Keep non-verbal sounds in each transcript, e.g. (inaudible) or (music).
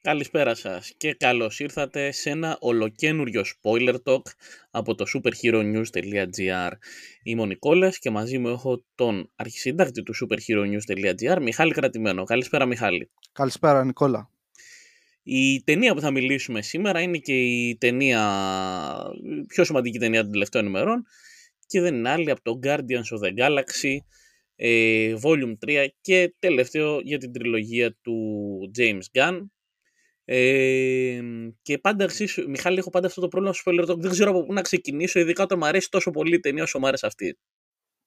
Καλησπέρα σας και καλώς ήρθατε σε ένα ολοκένουριο spoiler talk από το superheronews.gr Είμαι ο Νικόλας και μαζί μου έχω τον αρχισύντακτη του superheronews.gr Μιχάλη Κρατημένο. Καλησπέρα Μιχάλη. Καλησπέρα Νικόλα. Η ταινία που θα μιλήσουμε σήμερα είναι και η ταινία, η πιο σημαντική ταινία των τελευταίων ημερών και δεν είναι άλλη από το Guardians of the Galaxy ε, Volume 3 και τελευταίο για την τριλογία του James Gunn ε, και πάντα εξής, Μιχάλη, έχω πάντα αυτό το πρόβλημα στο spoiler Δεν ξέρω από πού να ξεκινήσω, ειδικά όταν μου αρέσει τόσο πολύ η ταινία όσο μου αρέσει αυτή.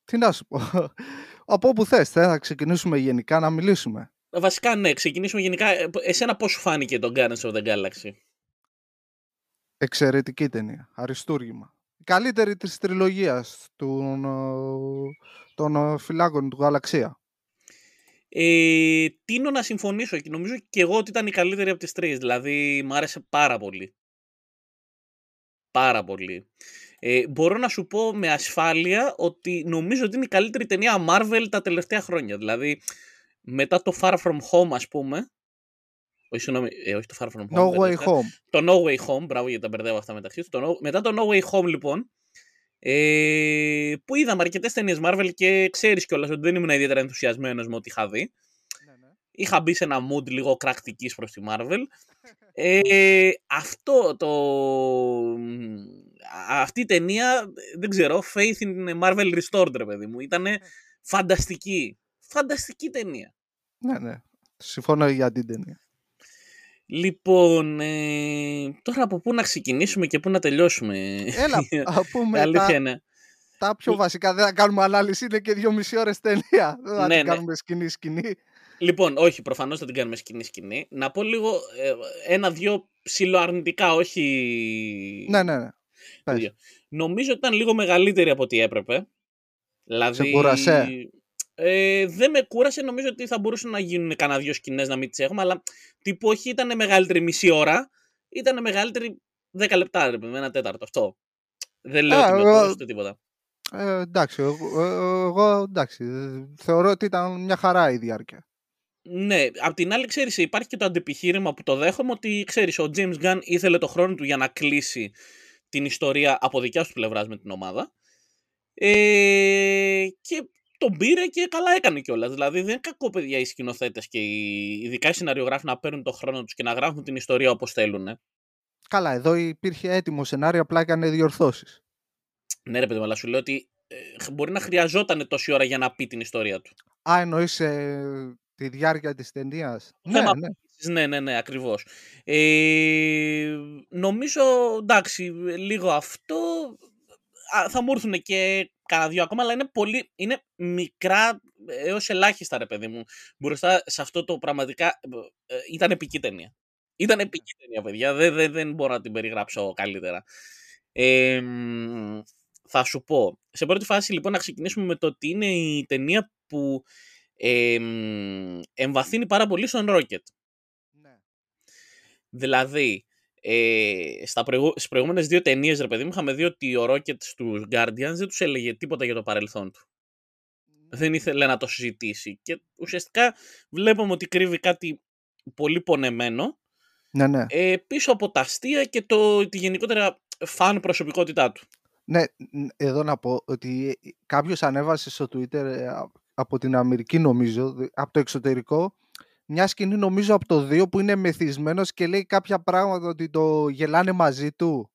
Τι να σου πω. (laughs) από όπου θες, θα ξεκινήσουμε γενικά να μιλήσουμε. Βασικά ναι, ξεκινήσουμε γενικά. Ε, εσένα πώς σου φάνηκε το Guardians of the Galaxy; Εξαιρετική ταινία. Αριστούργημα. Η καλύτερη της τριλογίας των, των φυλάκων του Γαλαξία. Ε, τίνω να συμφωνήσω και νομίζω και εγώ ότι ήταν η καλύτερη από τις τρεις. Δηλαδή, μου άρεσε πάρα πολύ. Πάρα πολύ. Ε, μπορώ να σου πω με ασφάλεια ότι νομίζω ότι είναι η καλύτερη ταινία Marvel τα τελευταία χρόνια. Δηλαδή, μετά το Far From Home, ας πούμε, όχι, συγγνώμη, ε, όχι το Far From Home. No Way Home. Το No Way Home, μπράβο γιατί τα μπερδεύω αυτά μεταξύ τους. μετά το No Way Home, λοιπόν, ε, που είδαμε αρκετές ταινίες Marvel και ξέρεις κιόλας ότι δεν ήμουν ιδιαίτερα ενθουσιασμένος με ό,τι είχα δει. Ναι, ναι. Είχα μπει σε ένα mood λίγο κρακτική προς τη Marvel. (laughs) Ε, αυτό το. Αυτή η ταινία, δεν ξέρω, Faith in Marvel Restored, ρε παιδί μου. Ήταν ναι. φανταστική. Φανταστική ταινία. Ναι, ναι. Συμφωνώ για την ταινία. Λοιπόν, ε, τώρα από πού να ξεκινήσουμε και πού να τελειώσουμε; Έλα, (laughs) α πούμε τα, ναι. τα πιο βασικά. Δεν θα κάνουμε ανάλυση, είναι και δύο μισή ώρες ταινία. Δεν θα ναι, την ναι. κάνουμε σκηνή-σκηνή. Λοιπόν, όχι, προφανώς θα την κάνουμε σκηνή-σκηνή. Να πω λίγο ε, ένα-δυο ψηλοαρνητικά, όχι... Ναι, ναι, ναι. Νομίζω ότι ήταν λίγο μεγαλύτερη από ό,τι έπρεπε. Δηλαδή... Σε κούρασε. Ε, δεν με κούρασε, νομίζω ότι θα μπορούσαν να γίνουν κανένα δύο σκηνές να μην τις έχουμε, αλλά τύπου όχι ήταν μεγαλύτερη μισή ώρα, ήταν μεγαλύτερη 10 λεπτά, με ένα τέταρτο. Αυτό. Δεν λέω ότι με κούρασε τίποτα. Ε, εντάξει, εγώ, εγώ εντάξει, θεωρώ ότι ήταν μια χαρά η διάρκεια. Ναι, απ' την άλλη, ξέρεις, υπάρχει και το αντιπιχείρημα που το δέχομαι ότι ξέρεις, ο James Gunn ήθελε το χρόνο του για να κλείσει την ιστορία από δικιά τους πλευράς με την ομάδα. Ε, και τον πήρε και καλά έκανε κιόλας. Δηλαδή δεν είναι κακό παιδιά οι σκηνοθέτες και οι, ειδικά οι σεναριογράφοι να παίρνουν τον χρόνο τους και να γράφουν την ιστορία όπως θέλουν. Καλά, εδώ υπήρχε έτοιμο σενάριο, απλά έκανε διορθώσεις. Ναι, ρε παιδί μου, αλλά σου λέω ότι ε, μπορεί να χρειαζόταν τόση ώρα για να πει την ιστορία του. Α, εννοείς ε, τη διάρκεια της ταινίας; Ναι, ναι. Ναι, ναι, ναι, ακριβώς. Ε, νομίζω, εντάξει, λίγο αυτό θα μου έρθουν και κανένα δύο ακόμα, αλλά είναι πολύ, είναι μικρά έως ελάχιστα, ρε παιδί μου. Μπροστά σε αυτό το πραγματικά ε, ήταν επική ταινία. Ήταν επική ταινία, παιδιά. Δεν, δεν, δεν μπορώ να την περιγράψω καλύτερα. Ε, θα σου πω. Σε πρώτη φάση, λοιπόν, να ξεκινήσουμε με το ότι είναι η ταινία που ε, εμβαθύνει πάρα πολύ στον Rocket. Ναι. Δηλαδή, ε, στα προηγου... στις προηγούμενες δύο ταινίες, ρε παιδί μου, είχαμε δει ότι ο Rocket στους Guardians δεν τους έλεγε τίποτα για το παρελθόν του. Δεν ήθελε να το συζητήσει. Και ουσιαστικά βλέπουμε ότι κρύβει κάτι πολύ πονεμένο ναι, ναι. Ε, πίσω από τα αστεία και το, τη γενικότερα φαν προσωπικότητά του. Ναι, εδώ να πω ότι κάποιος ανέβασε στο Twitter ε, από την Αμερική νομίζω, από το εξωτερικό, μια σκηνή νομίζω από το 2 που είναι μεθυσμένος και λέει κάποια πράγματα ότι το γελάνε μαζί του.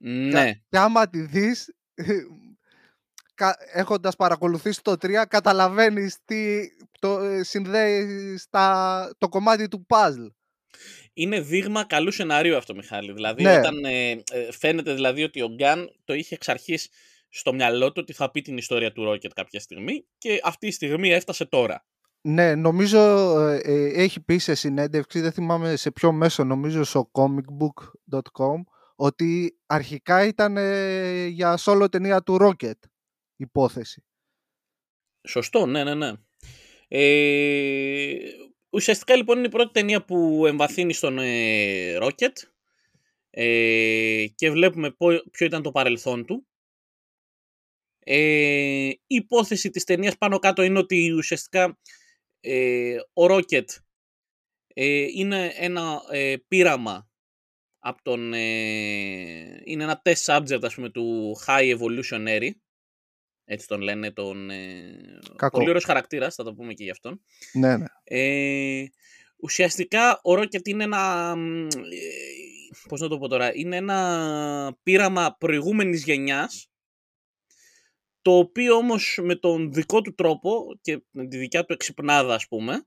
Ναι. Και άμα τη δεις, (laughs) έχοντας παρακολουθήσει το 3, καταλαβαίνεις τι το ε, συνδέει στα, το κομμάτι του puzzle. Είναι δείγμα καλού σενάριου αυτό, Μιχάλη. Δηλαδή, ναι. όταν ε, ε, φαίνεται δηλαδή ότι ο Γκάν το είχε εξ αρχής στο μυαλό του ότι θα πει την ιστορία του Ρόκετ κάποια στιγμή και αυτή η στιγμή έφτασε τώρα. Ναι, νομίζω ε, ε, έχει πει σε συνέντευξη, δεν θυμάμαι σε ποιο μέσο, νομίζω στο comicbook.com, ότι αρχικά ήταν ε, για solo ταινία του Rocket υπόθεση. Σωστό, ναι, ναι, ναι. Ε, ουσιαστικά λοιπόν είναι η πρώτη ταινία που εμβαθύνει στον ε, Rocket ε, και βλέπουμε ποιο ήταν το παρελθόν του. Ε, η υπόθεση της ταινίας πάνω κάτω είναι ότι ουσιαστικά ε, ο Ρόκετ Ε, είναι ένα ε, πείραμα από τον... Ε, είναι ένα test subject, ας πούμε, του High Evolutionary. Έτσι τον λένε, τον... Ε, Κακό. πολύ ωραίος χαρακτήρας, θα το πούμε και γι' αυτόν. Ναι, ναι. Ε, ουσιαστικά ο Rocket είναι ένα... μ, ε, πώς να το πω τώρα, είναι ένα πείραμα προηγούμενης γενιάς, το οποίο όμως με τον δικό του τρόπο και με τη δικιά του εξυπνάδα ας πούμε,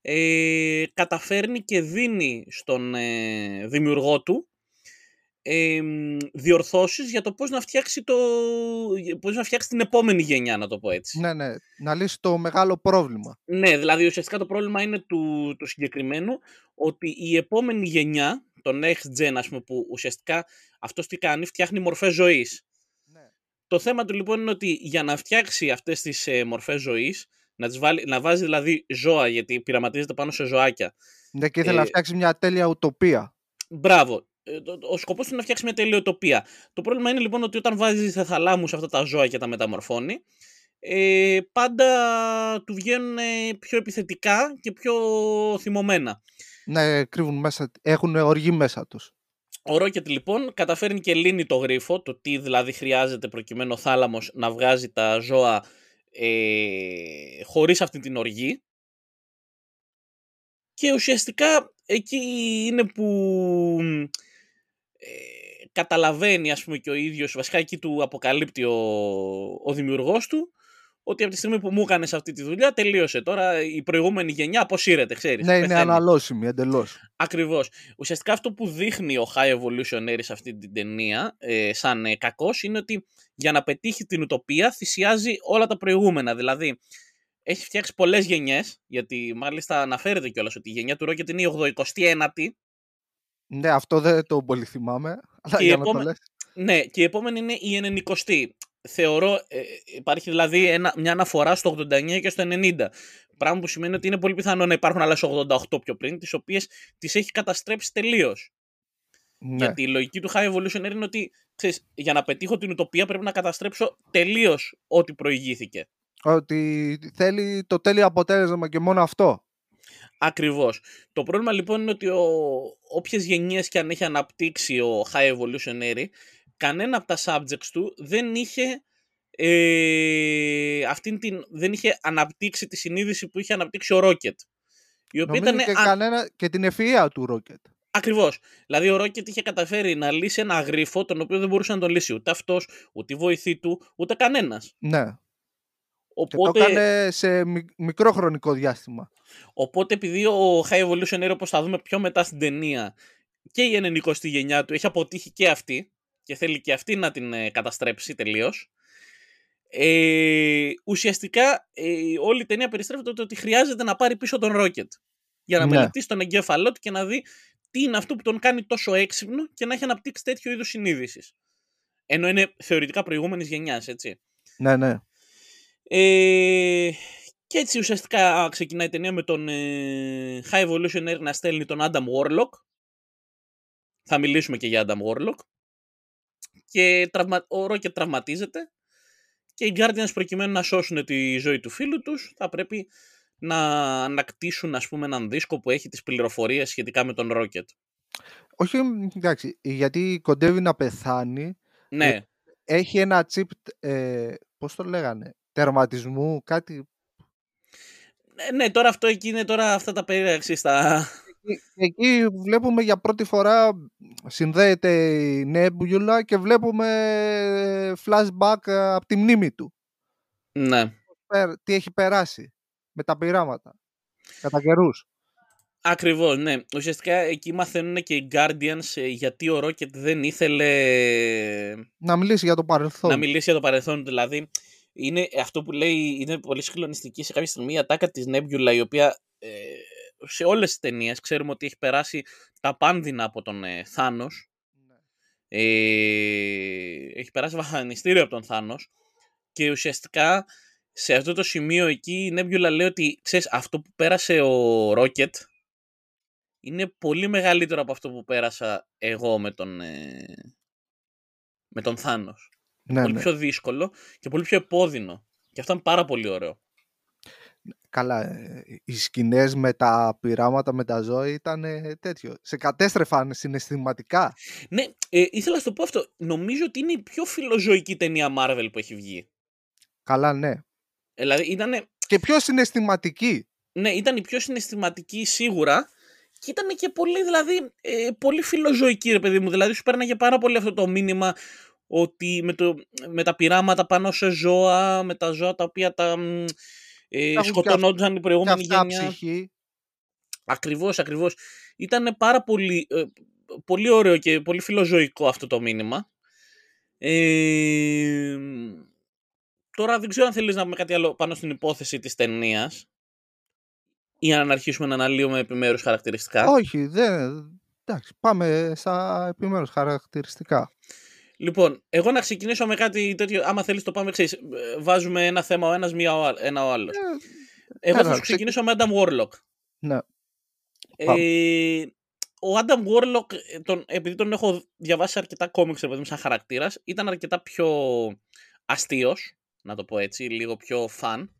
ε, καταφέρνει και δίνει στον ε, δημιουργό του ε, μ, διορθώσεις για το πώς να, φτιάξει το, πώς να φτιάξει την επόμενη γενιά, να το πω έτσι. ναι, ναι. Να λύσει το μεγάλο πρόβλημα. Ναι, δηλαδή ουσιαστικά το πρόβλημα είναι του, του συγκεκριμένου ότι η επόμενη γενιά, το next gen ας πούμε, που ουσιαστικά αυτός τι κάνει, φτιάχνει μορφές ζωής. Ναι. Το θέμα του λοιπόν είναι ότι για να φτιάξει αυτές τις ε, μορφές ζωής, να, τις βάλει, να βάζει δηλαδή ζώα, γιατί πειραματίζεται πάνω σε ζωάκια. Ναι, και ήθελε να Ε, φτιάξει μια τέλεια ουτοπία. Μπράβο. Ε, το- το- Ο σκοπός του είναι να φτιάξει μια τελειοτοπία. Το πρόβλημα είναι λοιπόν ότι όταν βάζει θεθαλάμου σε αυτά τα ζώα και τα μεταμορφώνει, ε, πάντα του βγαίνουν ε, πιο επιθετικά και πιο θυμωμένα. Ναι, κρύβουν μέσα, έχουν οργή μέσα τους. Ο Ρόκετ λοιπόν καταφέρνει και λύνει το γρίφο, το τι δηλαδή χρειάζεται προκειμένου ο θάλαμος να βγάζει τα ζώα ε, χωρίς αυτή την οργή. Και ουσιαστικά εκεί είναι που ε, καταλαβαίνει ας πούμε και ο ίδιος, βασικά εκεί του αποκαλύπτει ο, ο δημιουργός του, ότι από τη στιγμή που μου έκανες αυτή τη δουλειά τελείωσε τώρα η προηγούμενη γενιά αποσύρεται, ξέρεις. Ναι, είναι πεθαίνει. αναλώσιμη εντελώς. Ακριβώς. Ουσιαστικά αυτό που δείχνει ο High Evolutionary σε αυτή την ταινία, ε, σαν ε, κακός, είναι ότι για να πετύχει την ουτοπία θυσιάζει όλα τα προηγούμενα. Δηλαδή, έχει φτιάξει πολλές γενιές, γιατί μάλιστα αναφέρεται κιόλας ότι η γενιά του Rocket είναι η 89η. Ναι, αυτό δεν το πολύ θυμάμαι. Αλλά Και η για να το επόμε- λες. Ναι, και η επόμενη είναι η 90η. Θεωρώ, ε, υπάρχει δηλαδή ένα, μια αναφορά στο 89 και στο 90. Πράγμα που σημαίνει ότι είναι πολύ πιθανό να υπάρχουν άλλες 88 πιο πριν, τις οποίες τις έχει καταστρέψει τελείως. Ναι. Γιατί η λογική του High Evolutionary είναι ότι ξέρεις, για να πετύχω την ουτοπία πρέπει να καταστρέψω τελείως ό,τι προηγήθηκε. Ότι θέλει το τέλειο αποτέλεσμα και μόνο αυτό. Ακριβώς. Το πρόβλημα λοιπόν είναι ότι όποιες γενιές και αν έχει αναπτύξει ο High Evolutionary, κανένα από τα subjects του δεν είχε. Ε, αυτήν την, δεν είχε αναπτύξει τη συνείδηση που είχε αναπτύξει ο Rocket. Η οποία Νομίζω ήταν και, κανένα, και την ευφυΐα του Rocket. Ακριβώς. Δηλαδή, ο Ρόκετ είχε καταφέρει να λύσει ένα γρίφο τον οποίο δεν μπορούσε να τον λύσει ούτε αυτός, ούτε η βοηθή του, ούτε κανένας. Ναι. Και Οπότε, το έκανε σε μι- μικρό χρονικό διάστημα. οπότε, επειδή ο High Evolutionary, όπως θα δούμε πιο μετά στην ταινία, και η 90η γενιά του έχει αποτύχει και αυτή και θέλει και αυτή να την ε, καταστρέψει τελείως. Ε, ουσιαστικά ε, όλη η ταινία περιστρέφεται το ότι χρειάζεται να πάρει πίσω τον Ρόκετ για να Ναι. μελετήσει τον εγκέφαλό του και να δει τι είναι αυτό που τον κάνει τόσο έξυπνο και να έχει αναπτύξει τέτοιο είδους συνείδησης. Ενώ είναι θεωρητικά προηγούμενης γενιάς, έτσι. Ναι, ναι. Ε, και έτσι ουσιαστικά ξεκινάει η ταινία με τον ε, High Evolutionary να στέλνει τον Adam Warlock. Θα μιλήσουμε και για Adam Warlock. Και τραυμα... ο Rocket τραυματίζεται και οι Guardians προκειμένου να σώσουν τη ζωή του φίλου τους θα πρέπει να ανακτήσουν ας πούμε έναν δίσκο που έχει τις πληροφορίες σχετικά με τον Rocket. Όχι, εντάξει, γιατί κοντεύει να πεθάνει. Ναι, Έχει ένα chip, ε, πώς το λέγανε, τερματισμού, κάτι. ναι, ναι, τώρα αυτό εκεί είναι τώρα αυτά τα περίεργα στα... Εκεί- Εκεί βλέπουμε για πρώτη φορά συνδέεται η Nebula και βλέπουμε flashback ε, από τη μνήμη του. ναι. Πε- Τι έχει περάσει με τα πειράματα. Κατά καιρούς. Ακριβώς, ναι. Ουσιαστικά εκεί μαθαίνουν και οι Guardians ε, γιατί ο Rocket δεν ήθελε Να μιλήσει για το παρελθόν. να μιλήσει για το παρελθόν. του. Δηλαδή, είναι αυτό που λέει είναι πολύ συγκλονιστική σε κάποια στιγμή η ατάκα της Nebula η οποία ε, σε όλες τις ταινίες ξέρουμε ότι έχει περάσει τα πάνδυνα από τον ε, Θάνος. Ε, έχει περάσει βασανιστήριο από τον Θάνος και ουσιαστικά σε αυτό το σημείο εκεί η Nebula λέει ότι ξέρεις αυτό που πέρασε ο Rocket είναι πολύ μεγαλύτερο από αυτό που πέρασα εγώ με τον, ε, με τον Θάνος. Ναι, πολύ ναι. πιο δύσκολο και πολύ πιο επώδυνο. Και αυτό είναι πάρα πολύ ωραίο. Καλά, ε, οι σκηνές με τα πειράματα με τα ζώα ήταν ε, τέτοιο. Σε κατέστρεφαν συναισθηματικά. Ναι, ε, ήθελα να σου το πω αυτό. Νομίζω ότι είναι η πιο φιλοζωική ταινία Marvel που έχει βγει. Καλά, ναι. Δηλαδή ήταν. Και πιο συναισθηματική. Ναι, ήταν η πιο συναισθηματική σίγουρα. Και ήταν και πολύ, δηλαδή, ε, πολύ φιλοζωική, ρε παιδί μου. Δηλαδή, σου πέρναγε πάρα πολύ αυτό το μήνυμα ότι με, το, με τα πειράματα πάνω σε ζώα, με τα ζώα τα οποία τα ε, σκοτωνόντουσαν η προηγούμενη γενιά. Ψυχή. Ακριβώς, ακριβώς. Ήταν πάρα πολύ, ε, πολύ ωραίο και πολύ φιλοζωικό αυτό το μήνυμα. Ε, τώρα δεν ξέρω αν θέλεις να πούμε κάτι άλλο πάνω στην υπόθεση της ταινίας ή αν αρχίσουμε να αναλύουμε επιμέρους χαρακτηριστικά. Όχι, δεν... Εντάξει, πάμε στα επιμέρους χαρακτηριστικά. Λοιπόν, εγώ να ξεκινήσω με κάτι τέτοιο. Άμα θέλεις, το πάμε εξή. Βάζουμε ένα θέμα ο ένας, μία ένα ο άλλος. Ε, εγώ θα σου ξεκινήσω με Adam Warlock. Ναι. Ε, ο Adam Warlock, ε, τον, επειδή τον έχω διαβάσει αρκετά κόμιξ επειδή σαν χαρακτήρας, ήταν αρκετά πιο αστείος, να το πω έτσι, λίγο πιο φαν.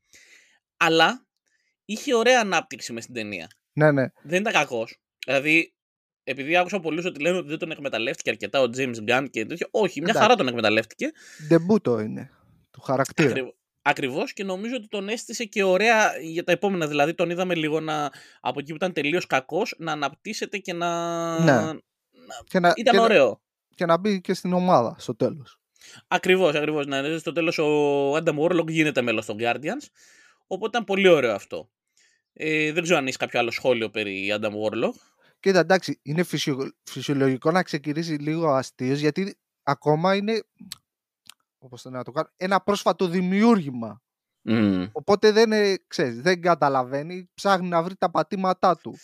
Αλλά είχε ωραία ανάπτυξη μες στην ταινία. Ναι, ναι. Δεν ήταν κακός. Δηλαδή, επειδή άκουσα πολλούς ότι λένε ότι δεν τον εκμεταλλεύτηκε αρκετά ο James Gunn και τέτοιο. Όχι, μια χαρά τον εκμεταλλεύτηκε. Ντεμπούτο είναι. Του χαρακτήρα. Ακριβ... Ακριβώς και νομίζω ότι τον έστησε και ωραία για τα επόμενα. Δηλαδή, τον είδαμε λίγο να, από εκεί που ήταν τελείως κακός να αναπτύσσεται και να. Ναι. Και να... Ήταν ωραίο. Και να μπει και στην ομάδα στο τέλος. Ακριβώς, ακριβώς. Να στο τέλος ο Adam Warlock γίνεται μέλος των Guardians. Οπότε ήταν πολύ ωραίο αυτό. Ε, δεν ξέρω αν έχεις κάποιο άλλο σχόλιο περί Adam Warlock. Κοίτα, εντάξει, είναι φυσιολογικό να ξεκινήσει λίγο αστείο γιατί ακόμα είναι. Όπως το να το κάνω, ένα πρόσφατο δημιούργημα. Οπότε δεν, ξέρεις, δεν καταλαβαίνει, ψάχνει να βρει τα πατήματά του.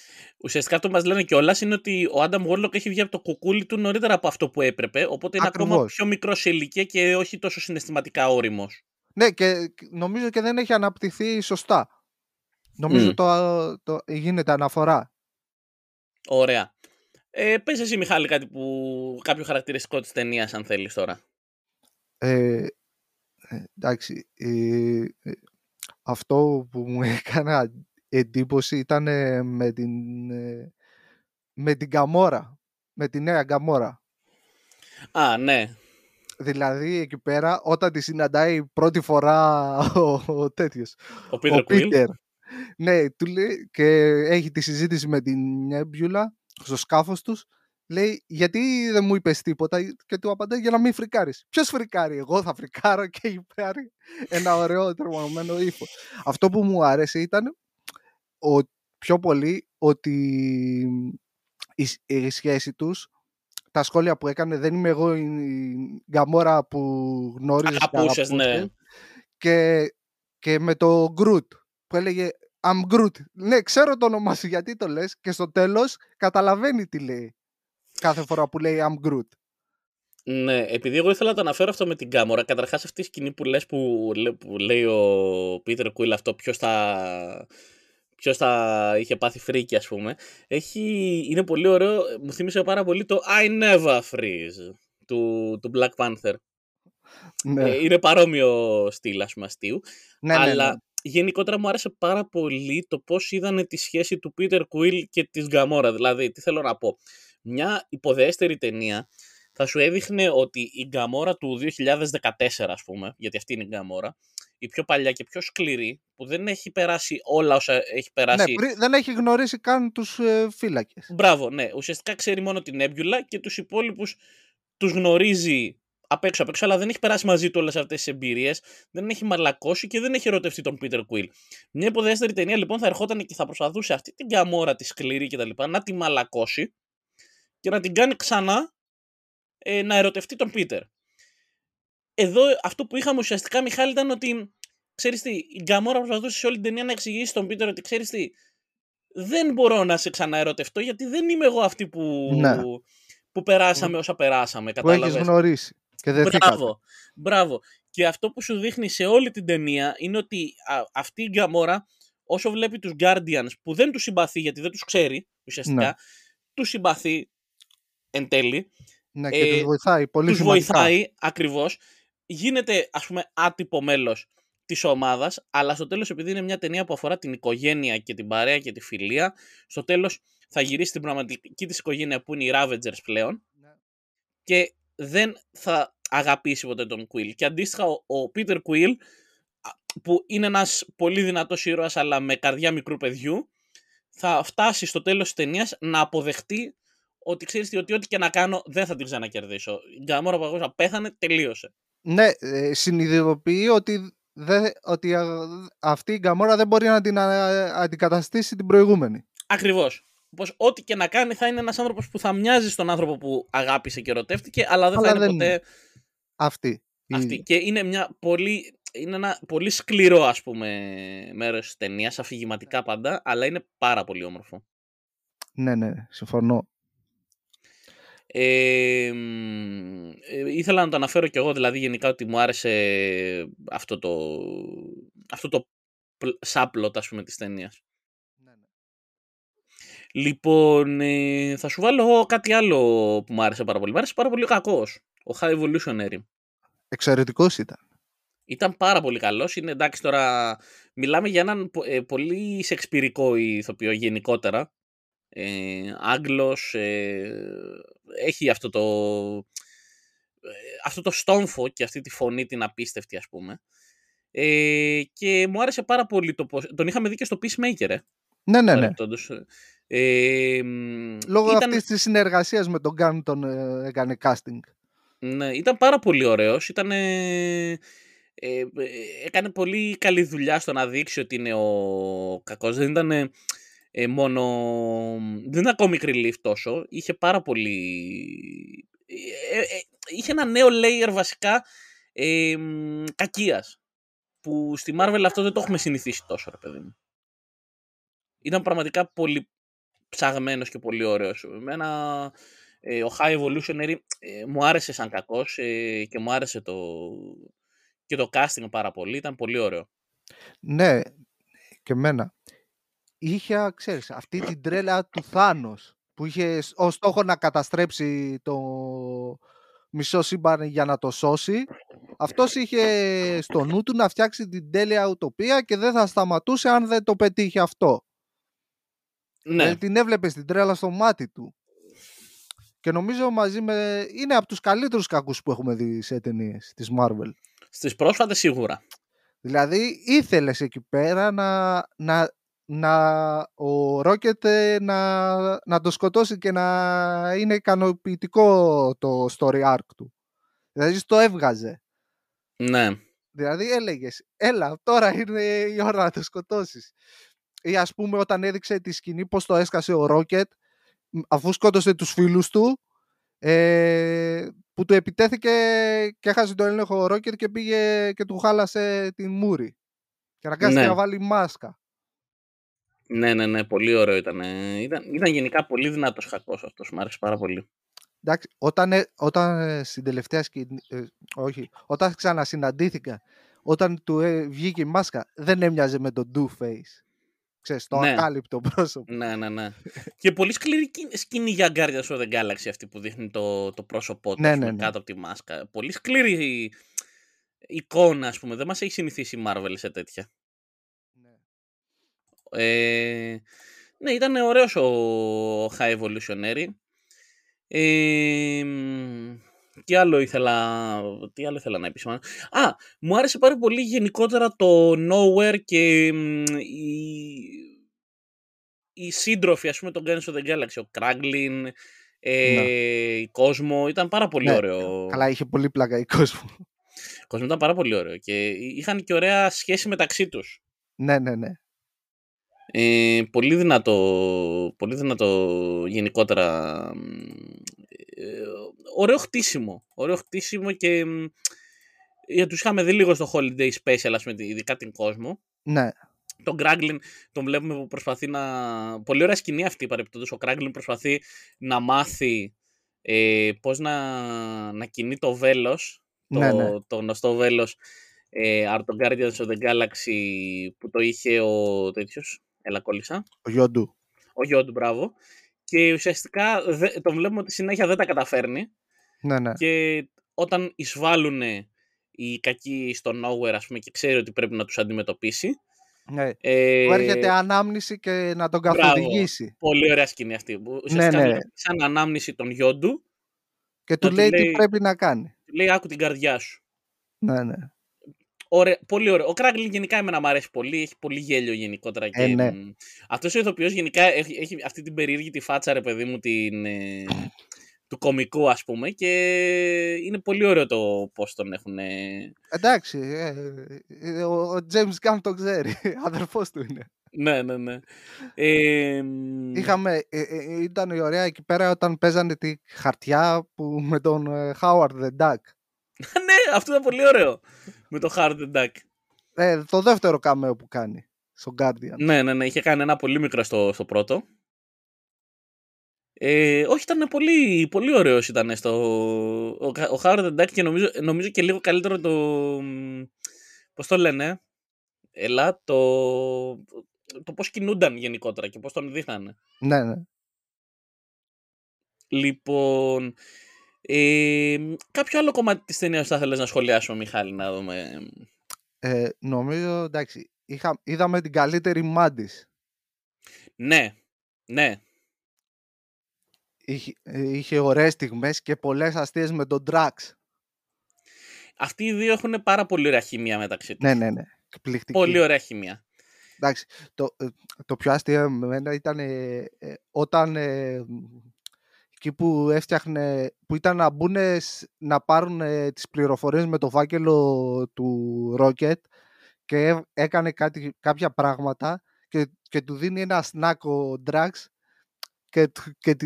Ουσιαστικά αυτό μας λένε κιόλας είναι ότι ο Άνταμ Warlock έχει βγει από το κουκούλι του νωρίτερα από αυτό που έπρεπε. Οπότε είναι ακόμα πιο μικρός σε ηλικία και όχι τόσο συναισθηματικά όριμος. Ναι, και νομίζω και δεν έχει αναπτυχθεί σωστά. Νομίζω το, το, γίνεται αναφορά. Ωραία. Ε, πες εσύ Μιχάλη κάτι που, κάποιο χαρακτηριστικό της ταινίας αν θέλεις τώρα. Ε, ε εντάξει, ε, αυτό που μου (laughs) έκανα εντύπωση ήταν με την, με την Καμόρα, με τη νέα Καμόρα. Α, ναι. Δηλαδή εκεί πέρα όταν τη συναντάει πρώτη φορά (laughs) ο, ο τέτοιος, ο Πίτερ ναι, του λέει και έχει τη συζήτηση με την Νέμπιουλα στο σκάφος τους. Λέει, γιατί δεν μου είπες τίποτα και του απαντάει για να μην φρικάρεις. Ποιος φρικάρει, εγώ θα φρικάρω και υπάρχει ένα ωραίο τρομαγμένο ύφο. Αυτό που μου άρεσε ήταν ο, πιο πολύ ότι η, η σχέση τους τα σχόλια που έκανε δεν είμαι εγώ η Γκαμόρα που γνώριζες Αγαπούσες, ναι. και, και με το Γκρουτ που έλεγε I'm Groot. Ναι, ξέρω το όνομά σου γιατί το λες και στο τέλος καταλαβαίνει τι λέει κάθε φορά που λέει I'm Groot. Ναι, επειδή εγώ ήθελα να το αναφέρω αυτό με την κάμερα. Καταρχάς, αυτή η σκηνή που λες που, που λέει ο Πίτερ Κουίλ αυτό, ποιος θα, ποιος θα είχε πάθει φρίκι, ας πούμε. Έχει, είναι πολύ ωραίο. Μου θύμισε πάρα πολύ το I never freeze του, του Black Panther. Ναι. Ε, είναι παρόμοιο στυλ, ας πούμε, αστείου. Ναι, ναι αλλά ναι, γενικότερα μου άρεσε πάρα πολύ το πώς είδανε τη σχέση του Πίτερ Κουίλ και της Γκαμόρα. Δηλαδή, τι θέλω να πω. Μια υποδέστερη ταινία θα σου έδειχνε ότι η Γκαμόρα του 2014, ας πούμε, γιατί αυτή είναι η Γκαμόρα, η πιο παλιά και πιο σκληρή, που δεν έχει περάσει όλα όσα έχει περάσει. Ναι, δεν έχει γνωρίσει καν τους ε, φύλακες. Μπράβο, ναι. Ουσιαστικά ξέρει μόνο την Έμπιουλα και τους υπόλοιπους τους γνωρίζει απ' έξω απ' έξω, αλλά δεν έχει περάσει μαζί του όλες αυτές τις εμπειρίες, δεν έχει μαλακώσει και δεν έχει ερωτευτεί τον Πίτερ Κουίλ. Μια υποδέστερη ταινία λοιπόν θα ερχόταν και θα προσπαθούσε αυτή την καμόρα τη σκληρή κτλ. να τη μαλακώσει και να την κάνει ξανά ε, να ερωτευτεί τον Πίτερ. Εδώ αυτό που είχαμε ουσιαστικά, Μιχάλη, ήταν ότι ξέρεις τι, η Γκαμόρα προσπαθούσε σε όλη την ταινία να εξηγήσει τον Πίτερ ότι ξέρεις τι, δεν μπορώ να σε ξαναερωτευτώ γιατί δεν είμαι εγώ αυτή που, ναι. που περάσαμε όσα περάσαμε. Που έχεις γνωρίσει. Και μπράβο, μπράβο. Και αυτό που σου δείχνει σε όλη την ταινία είναι ότι αυτή η Γκαμόρα, όσο βλέπει τους Guardians που δεν τους συμπαθεί γιατί δεν τους ξέρει ουσιαστικά, ναι. τους συμπαθεί εν τέλει. Ναι, και ε, τους βοηθάει πολύ Τους βοηθάει ακριβώς. Γίνεται ας πούμε άτυπο μέλος της ομάδας, αλλά στο τέλος, επειδή είναι μια ταινία που αφορά την οικογένεια και την παρέα και τη φιλία, στο τέλος θα γυρίσει την πραγματική της οικογένεια που είναι οι Ravagers πλέον Ναι. και δεν θα αγαπήσει ποτέ τον Quill. Και αντίστοιχα ο, ο Peter Quill, α, που είναι ένας πολύ δυνατός ήρωας αλλά με καρδιά μικρού παιδιού, θα φτάσει στο τέλος της ταινίας να αποδεχτεί ότι ξέρεις τι, ότι ό,τι και να κάνω δεν θα την ξανακερδίσω. Η Γκαμόρα Παγκόσμια πέθανε, τελείωσε. Ναι, ε, συνειδητοποιεί ότι, δε, ότι α, αυτή η Γκαμόρα δεν μπορεί να την α, αντικαταστήσει την προηγούμενη. Ακριβώς. Όπως ό,τι και να κάνει θα είναι ένας άνθρωπος που θα μοιάζει στον άνθρωπο που αγάπησε και ερωτεύτηκε, αλλά δεν Αλλά θα είναι δεν ποτέ Αυτή. η- αυτή. Και είναι, μια πολύ, είναι ένα πολύ σκληρό, ας πούμε, μέρος της ταινίας, αφηγηματικά πάντα, αλλά είναι πάρα πολύ όμορφο. Ναι, ναι, συμφωνώ. Ε, μ, ε, ήθελα να το αναφέρω κι εγώ, δηλαδή γενικά ότι μου άρεσε αυτό το, αυτό το σάπλοτ, ας πούμε, της ταινίας. Ναι, ναι. Λοιπόν, ε, θα σου βάλω εγώ κάτι άλλο που μου άρεσε πάρα πολύ. Μου άρεσε πάρα πολύ ο κακός, ο High Evolutionary. Εξαιρετικός ήταν. Ήταν πάρα πολύ καλός. Είναι εντάξει τώρα, μιλάμε για έναν πο- ε, πολύ σεξπυρικό ηθοποιό γενικότερα. Ε, Άγγλος, ε, έχει αυτό το, ε, αυτό το στόμφο και αυτή τη φωνή την απίστευτη ας πούμε. Ε, και μου άρεσε πάρα πολύ το πώς... Τον είχαμε δει και στο Peacemaker, ε, Ναι, ναι, ναι. παρεμπιπτόντως. Ε, μ, Λόγω ήταν- αυτής της συνεργασίας με τον Γκάν τον ε, έκανε casting. Ναι, ήταν πάρα πολύ ωραίος. Ήταν, ε, ε, ε, έκανε πολύ καλή δουλειά στο να δείξει ότι είναι ο κακός. Δεν ήταν ε, ε, μόνο... Δεν ήταν comic relief τόσο. Είχε πάρα πολύ... ε, ε, ε, είχε ένα νέο layer βασικά ε, μ, κακίας. Που στη Marvel αυτό δεν το έχουμε συνηθίσει τόσο, ρε παιδί μου. Ήταν πραγματικά πολύ ψαγμένος και πολύ ωραίος. Εμένα ε, ο High Evolutionary ε, μου άρεσε σαν κακός ε, και μου άρεσε το, και το casting πάρα πολύ. Ήταν πολύ ωραίο. Ναι, και εμένα. Είχε, ξέρεις, αυτή την τρέλα του Θάνος που είχε σ- ως στόχο να καταστρέψει το μισό σύμπαν για να το σώσει. Αυτός είχε στο νου του να φτιάξει την τέλεια ουτοπία και δεν θα σταματούσε αν δεν το πετύχει αυτό. Ναι, Δηλαδή την έβλεπε την τρέλα στο μάτι του. Και νομίζω μαζί με... είναι από τους καλύτερους κακούς που έχουμε δει σε ταινίες της Marvel. στις πρόσφατες σίγουρα. Δηλαδή ήθελες εκεί πέρα να, να, να ο Ρόκετ ε, να, να το σκοτώσει και να είναι ικανοποιητικό το story arc του. Δηλαδή το έβγαζε. Ναι, Δηλαδή έλεγες, έλα τώρα είναι η ώρα να το σκοτώσεις. Ή ας πούμε όταν έδειξε τη σκηνή πως το έσκασε ο Ρόκετ αφού σκότωσε τους φίλους του ε, που του επιτέθηκε και έχασε το έλεγχο ο Ρόκετ και πήγε και του χάλασε την μούρη. Και αναγκάστηκε Ναι. να βάλει μάσκα. ναι, ναι, ναι, πολύ ωραίο ήταν. ε. Ήταν, ήταν γενικά πολύ δυνατός κακός αυτός, μου άρεσε πάρα πολύ. Εντάξει, όταν, ε, όταν ε, στην τελευταία σκηνή, ε, όχι, όταν ξανασυναντήθηκα, όταν του ε, βγήκε η μάσκα, δεν έμοιαζε με τον Two Face. Ξέρεις, το Ναι. ακάλυπτο πρόσωπο. Ναι, ναι, ναι. και πολύ σκληρή κι- σκηνή για Guardians of the Galaxy αυτή που δείχνει το, το πρόσωπό τους Ναι, ας πούμε, ναι, ναι. κάτω από τη μάσκα. Πολύ σκληρή εικόνα, ας πούμε. Δεν μας έχει συνηθίσει η Marvel σε τέτοια. Ε, ναι, ήταν ωραίος ο High Evolutionary. Ε, μ, τι άλλο ήθελα, τι άλλο ήθελα να επισημάνω. Α, μου άρεσε πάρα πολύ γενικότερα το Nowhere και μ, η, η σύντροφη, ας πούμε, των Guardians of the Galaxy. Ο Kraglin, ε, η Κόσμο, ήταν πάρα πολύ Ναι, ωραίο. Καλά, είχε πολύ πλάκα η κόσμο. Ο Κόσμο ήταν πάρα πολύ ωραίο και είχαν και ωραία σχέση μεταξύ τους. ναι, ναι, ναι. Ε, πολύ δυνατό, πολύ δυνατό γενικότερα. Μ, Ε, ωραίο χτίσιμο. Ωραίο χτίσιμο και μ, για τους είχαμε δει λίγο στο Holiday Special, ας πούμε, ειδικά την κόσμο. Ναι, Τον Κράγκλιν τον βλέπουμε που προσπαθεί να... Πολύ ωραία σκηνή αυτή παρεπτόντως. Ο Κράγκλιν προσπαθεί να μάθει ε, πώς να, να κινεί το βέλος, το, Ναι, ναι. το γνωστό βέλος ε, από τον Guardians of the Galaxy που το είχε ο τέτοιος, έλα κόλλησα, ο Γιόντου. ο γιο του, μπράβο. Και ουσιαστικά δε- τον βλέπουμε ότι συνέχεια δεν τα καταφέρνει Ναι, ναι. και όταν εισβάλλουν οι κακοί στο nowhere, ας πούμε, και ξέρει ότι πρέπει να τους αντιμετωπίσει. Ναι. Ε, που έρχεται ανάμνηση και να τον καθοδηγήσει. Πολύ ωραία σκηνή αυτή. ναι, ναι. σαν ανάμνηση των γιόντου. Και του λέει, τι πρέπει να κάνει. Του λέει άκου την καρδιά σου. Ναι, ναι. Ωραία, πολύ ωραίο. Ο Κράγκλιν γενικά εμένα μου αρέσει πολύ. Έχει πολύ γέλιο γενικότερα. Ε, ναι. Αυτός ο ηθοποιός γενικά έχει, έχει, αυτή την περίεργη τη φάτσα, ρε παιδί μου, την, ε, του κομικού, ας πούμε. Και είναι πολύ ωραίο το πώς τον έχουν. Εντάξει. Ε, ε, ο James Gunn το ξέρει. (laughs) Αδερφός του είναι. Ναι, ναι, ναι. Ε, Είχαμε, ήταν η ωραία εκεί πέρα όταν παίζανε τη χαρτιά που, με τον Howard the Duck. (laughs) ναι, αυτό ήταν πολύ ωραίο. Με το Howard the Duck. Ε, το δεύτερο κάμεο που κάνει στο Guardian. Ναι, ναι, ναι. Είχε κάνει ένα πολύ μικρό στο, στο πρώτο. Ε, όχι, ήταν πολύ, πολύ ωραίος ήταν στο... Ο, ο Howard the και νομίζω, νομίζω και λίγο καλύτερο το... Πώς το λένε, Ελά, το, το πώς κινούνταν γενικότερα και πώς τον δείχνανε. Ναι, ναι. Λοιπόν, ε, κάποιο άλλο κομμάτι της ταινίας θα θέλεις να σχολιάσουμε, Μιχάλη, να δούμε. Ε, νομίζω, εντάξει, είχα, είδαμε την καλύτερη Μάντης. Ναι, ναι. Είχε, ε, είχε ωραίες στιγμές και πολλές αστείες με τον Drax. Αυτοί οι δύο έχουν πάρα πολύ ωραία χημία μεταξύ τους. Ναι, ναι, ναι. Εκπληκτική. Πολύ ωραία χημία. Εντάξει, το, ε, το πιο αστείο με μένα ήταν ε, όταν εκεί που έφτιαχνε, που ήταν να μπουν να πάρουν ε, τις πληροφορίες με το φάκελο του Rocket και έκανε κάτι, κάποια πράγματα και, και του δίνει ένα σνάκο Drax και, και,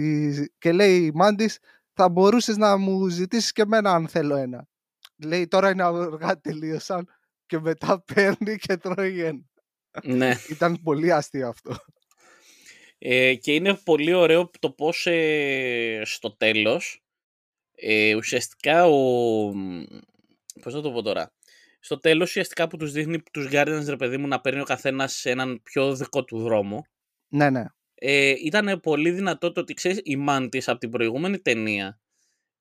και λέει η Μάντις θα μπορούσες να μου ζητήσεις και εμένα αν θέλω ένα. Λέει τώρα είναι αργά τελείωσαν και μετά (laughs) παίρνει και τρώει ένα. Ναι. Ήταν πολύ αστείο αυτό. Ε, και είναι πολύ ωραίο το πώς ε, στο τέλος ε, ουσιαστικά ο... Πώς θα το πω τώρα. Στο τέλος ουσιαστικά που τους δείχνει τους Guardians ρε παιδί μου να παίρνει ο καθένας έναν πιο δικό του δρόμο. Ναι, ναι. Ε, ήταν πολύ δυνατό το ότι ξέρεις η Mantis από την προηγούμενη ταινία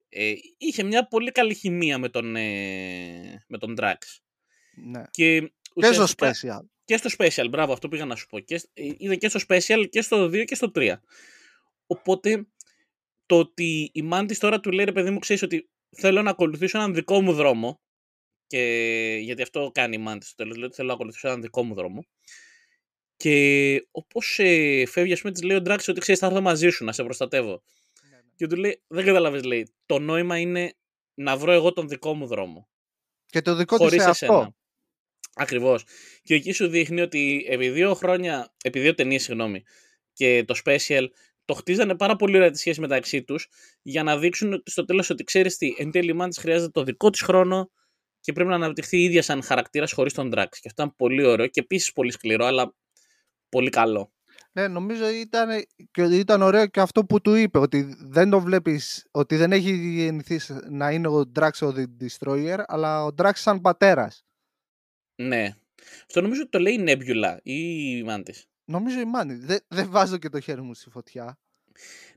ε, είχε μια πολύ καλή χημεία με τον, ε, με τον Drax. Ναι. Και, και στο special. Και στο special, μπράβο, αυτό πήγα να σου πω. Και, ε, είδε και στο special και στο 2 και στο 3. Οπότε το ότι η Mantis τώρα του λέει ρε παιδί μου, ξέρεις ότι θέλω να ακολουθήσω έναν δικό μου δρόμο. Και γιατί αυτό κάνει η Mantis στο τέλος, λέει ότι θέλω να ακολουθήσω έναν δικό μου δρόμο. Και όπως ε, φεύγει, ας πούμε, της λέει ο Ντράξ ότι ξέρεις, θα έρθω μαζί σου να σε προστατεύω. Ναι, ναι. Και του λέει, δεν καταλαβαίνει, λέει. Το νόημα είναι να βρω εγώ τον δικό μου δρόμο. Και το δικό του αυτό. Ακριβώς. Και εκεί σου δείχνει ότι επί δύο χρόνια, επί δύο ταινίες, συγγνώμη, και το special το χτίζανε πάρα πολύ ωραία τη σχέση μεταξύ τους για να δείξουν στο τέλος ότι ξέρεις τι, εν τέλει η Μάντη χρειάζεται το δικό της χρόνο και πρέπει να αναπτυχθεί η ίδια σαν χαρακτήρας χωρίς τον Drax. Και αυτό ήταν πολύ ωραίο και επίσης πολύ σκληρό, αλλά πολύ καλό. Ναι, νομίζω ήταν, και ήταν ωραίο και αυτό που του είπε, ότι δεν το βλέπεις, ότι δεν έχει γεννηθεί να είναι ο Drax ο Destroyer, αλλά ο Drax σαν πατέρας. Ναι. Αυτό νομίζω ότι το λέει η Nebula ή η Mantis. Νομίζω η Mantis. Δεν δε βάζω και το χέρι μου στη φωτιά.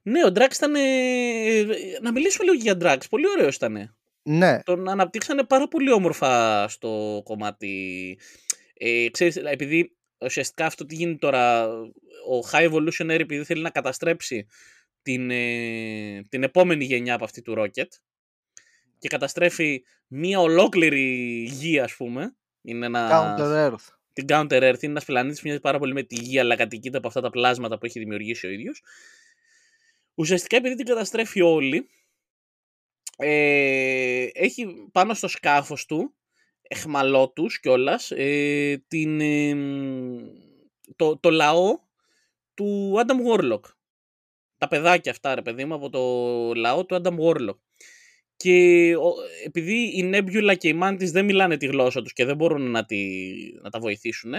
Ναι, ο Drax ήταν. Ε, να μιλήσουμε λίγο για Drax. Πολύ ωραίος ήταν. Ναι. Τον αναπτύξανε πάρα πολύ όμορφα στο κομμάτι. Ε, ξέρεις, επειδή ουσιαστικά αυτό τι γίνεται τώρα, ο High Evolutionary επειδή θέλει να καταστρέψει την, ε, την επόμενη γενιά από αυτή του Rocket και καταστρέφει μία ολόκληρη γη ας πούμε είναι ένα... Counter Earth. Την Counter Earth είναι ένας πλανήτης που μοιάζει πάρα πολύ με τη Γη, αλλά κατοικείται από αυτά τα πλάσματα που έχει δημιουργήσει ο ίδιος. Ουσιαστικά επειδή την καταστρέφει όλη, ε, έχει πάνω στο σκάφος του, εχμαλώτους κιόλας, ε, την, ε, το, το λαό του Adam Warlock. Τα παιδάκια αυτά, ρε παιδί μου, από το λαό του Adam Warlock. Και επειδή η Nebula και η Mantis δεν μιλάνε τη γλώσσα τους και δεν μπορούν να, τη, να τα βοηθήσουν,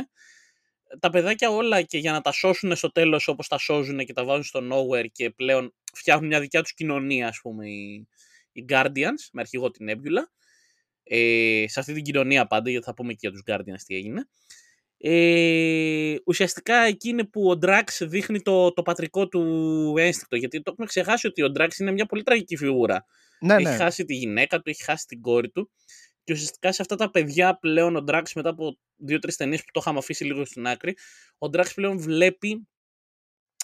τα παιδάκια όλα και για να τα σώσουν στο τέλος όπως τα σώζουν και τα βάζουν στο nowhere και πλέον φτιάχνουν μια δικιά τους κοινωνία, ας πούμε, οι, οι Guardians, με αρχηγό την Nebula, ε, σε αυτή την κοινωνία πάντα, γιατί θα πούμε και για τους Guardians τι έγινε. Ε, ουσιαστικά εκεί είναι που ο Drax δείχνει το, το πατρικό του ένστικτο, γιατί το έχουμε ξεχάσει ότι ο Drax είναι μια πολύ τραγική φιγούρα. Ναι, έχει ναι. χάσει τη γυναίκα του, έχει χάσει την κόρη του Και ουσιαστικά σε αυτά τα παιδιά πλέον ο Drax μετά από δύο-τρεις ταινίες που το είχαμε αφήσει λίγο στην άκρη, ο Drax πλέον βλέπει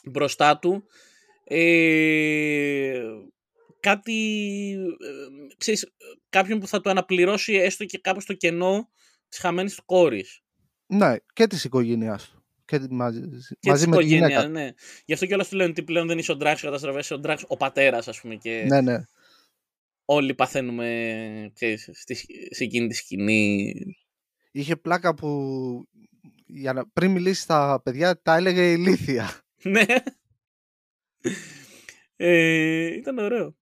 μπροστά του ε, κάτι, ε, ξέρεις, κάποιον που θα του αναπληρώσει έστω και κάπως το κενό της χαμένης του κόρης. Ναι, και της οικογένειάς του. Και μαζί, Και μαζί της με τη γυναίκα. οικογένειας, ναι. Γι' αυτό και όλα του λένε ότι πλέον δεν είσαι ο Drax ο καταστροφές, είσαι ο Drax ο πατέρας, ας πούμε, και Ναι, ναι. Όλοι παθαίνουμε, ξέρεις, στη, σε εκείνη τη σκηνή. Είχε πλάκα που για να, πριν μιλήσει στα παιδιά τα έλεγε ηλίθια. (laughs) ναι. Ε, ήταν ωραίο.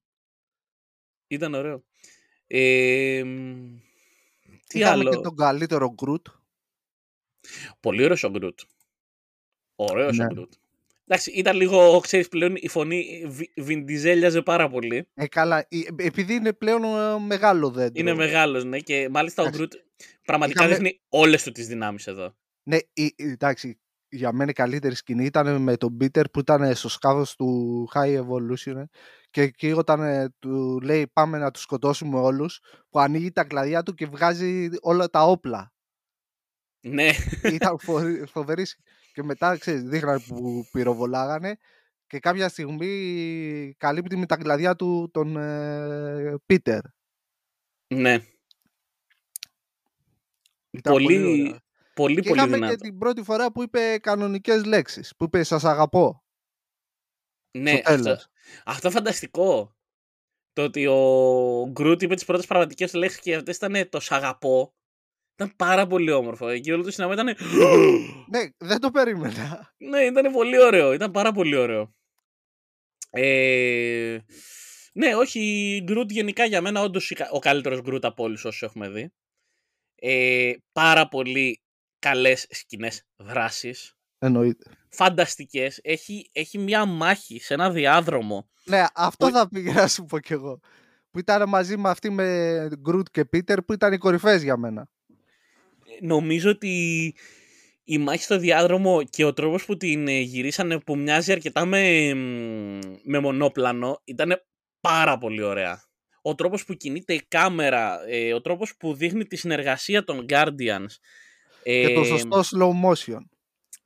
Ήταν ωραίο. Ε, μ, τι Είχαμε άλλο; και τον καλύτερο Γκρουτ. Πολύ ωραίος ο Γκρουτ. Ωραίος ο Ναι. Γκρουτ. Εντάξει, ήταν λίγο, ξέρεις πλέον, η φωνή βι- βιντιζέλιαζε πάρα πολύ. Ε, καλά, ε, επειδή είναι πλέον ε, μεγάλο δέντρο. Είναι μεγάλος, ναι, και μάλιστα ο Εντάξει. Γκρουτ πραγματικά Είχαμε- δείχνει όλες του τις δυνάμεις εδώ. Ναι, ε, ε, εντάξει, για μένα η καλύτερη σκηνή ήταν με τον Πίτερ που ήταν στο σκάφος του High Evolution ε, και εκεί όταν ε, του λέει πάμε να τους σκοτώσουμε όλους που ανοίγει τα κλαδιά του και βγάζει όλα τα όπλα. Ναι, ήταν φο- φοβερή σκ- και μετά ξέρεις, δείχνανε που πυροβολάγανε και κάποια στιγμή καλύπτει με τα κλαδιά του τον ε, Πίτερ. ναι. Ήταν Πολύ, ωραία. πολύ, Και πολύ είχαμε δυνατό. και την πρώτη φορά που είπε κανονικές λέξεις, που είπε σας αγαπώ. Ναι, στο αυτό, τέλος. αυτό φανταστικό. Το ότι ο Γκρουτ είπε τις πρώτες πραγματικές λέξεις και αυτές ήταν τος σ' αγαπώ. Ήταν πάρα πολύ όμορφο. Εκεί όλο το σινεμά ήταν... (gasps) Ναι, δεν το περίμενα. ναι, ήταν πολύ ωραίο. Ήταν πάρα πολύ ωραίο. Ε, ναι, όχι, Γκρουτ γενικά για μένα όντως η κα- ο καλύτερος Γκρουτ από όλους όσους έχουμε δει. Ε, πάρα πολύ καλές σκηνές δράσης. Εννοείται. Φανταστικές. Έχει, έχει μια μάχη σε ένα διάδρομο. Ναι, αυτό Που- θα πήγα να σου πω κι εγώ. Που ήταν μαζί με αυτή με Γκρουτ και Πίτερ που ήταν οι κορυφές για μένα. Νομίζω ότι η μάχη στο διάδρομο και ο τρόπος που την ε, γυρίσανε που μοιάζει αρκετά με, μ, με μονόπλανο ήταν πάρα πολύ ωραία. Ο τρόπος που κινείται η κάμερα, ε, ο τρόπος που δείχνει τη συνεργασία των Guardians. Και το ε, σωστό slow motion.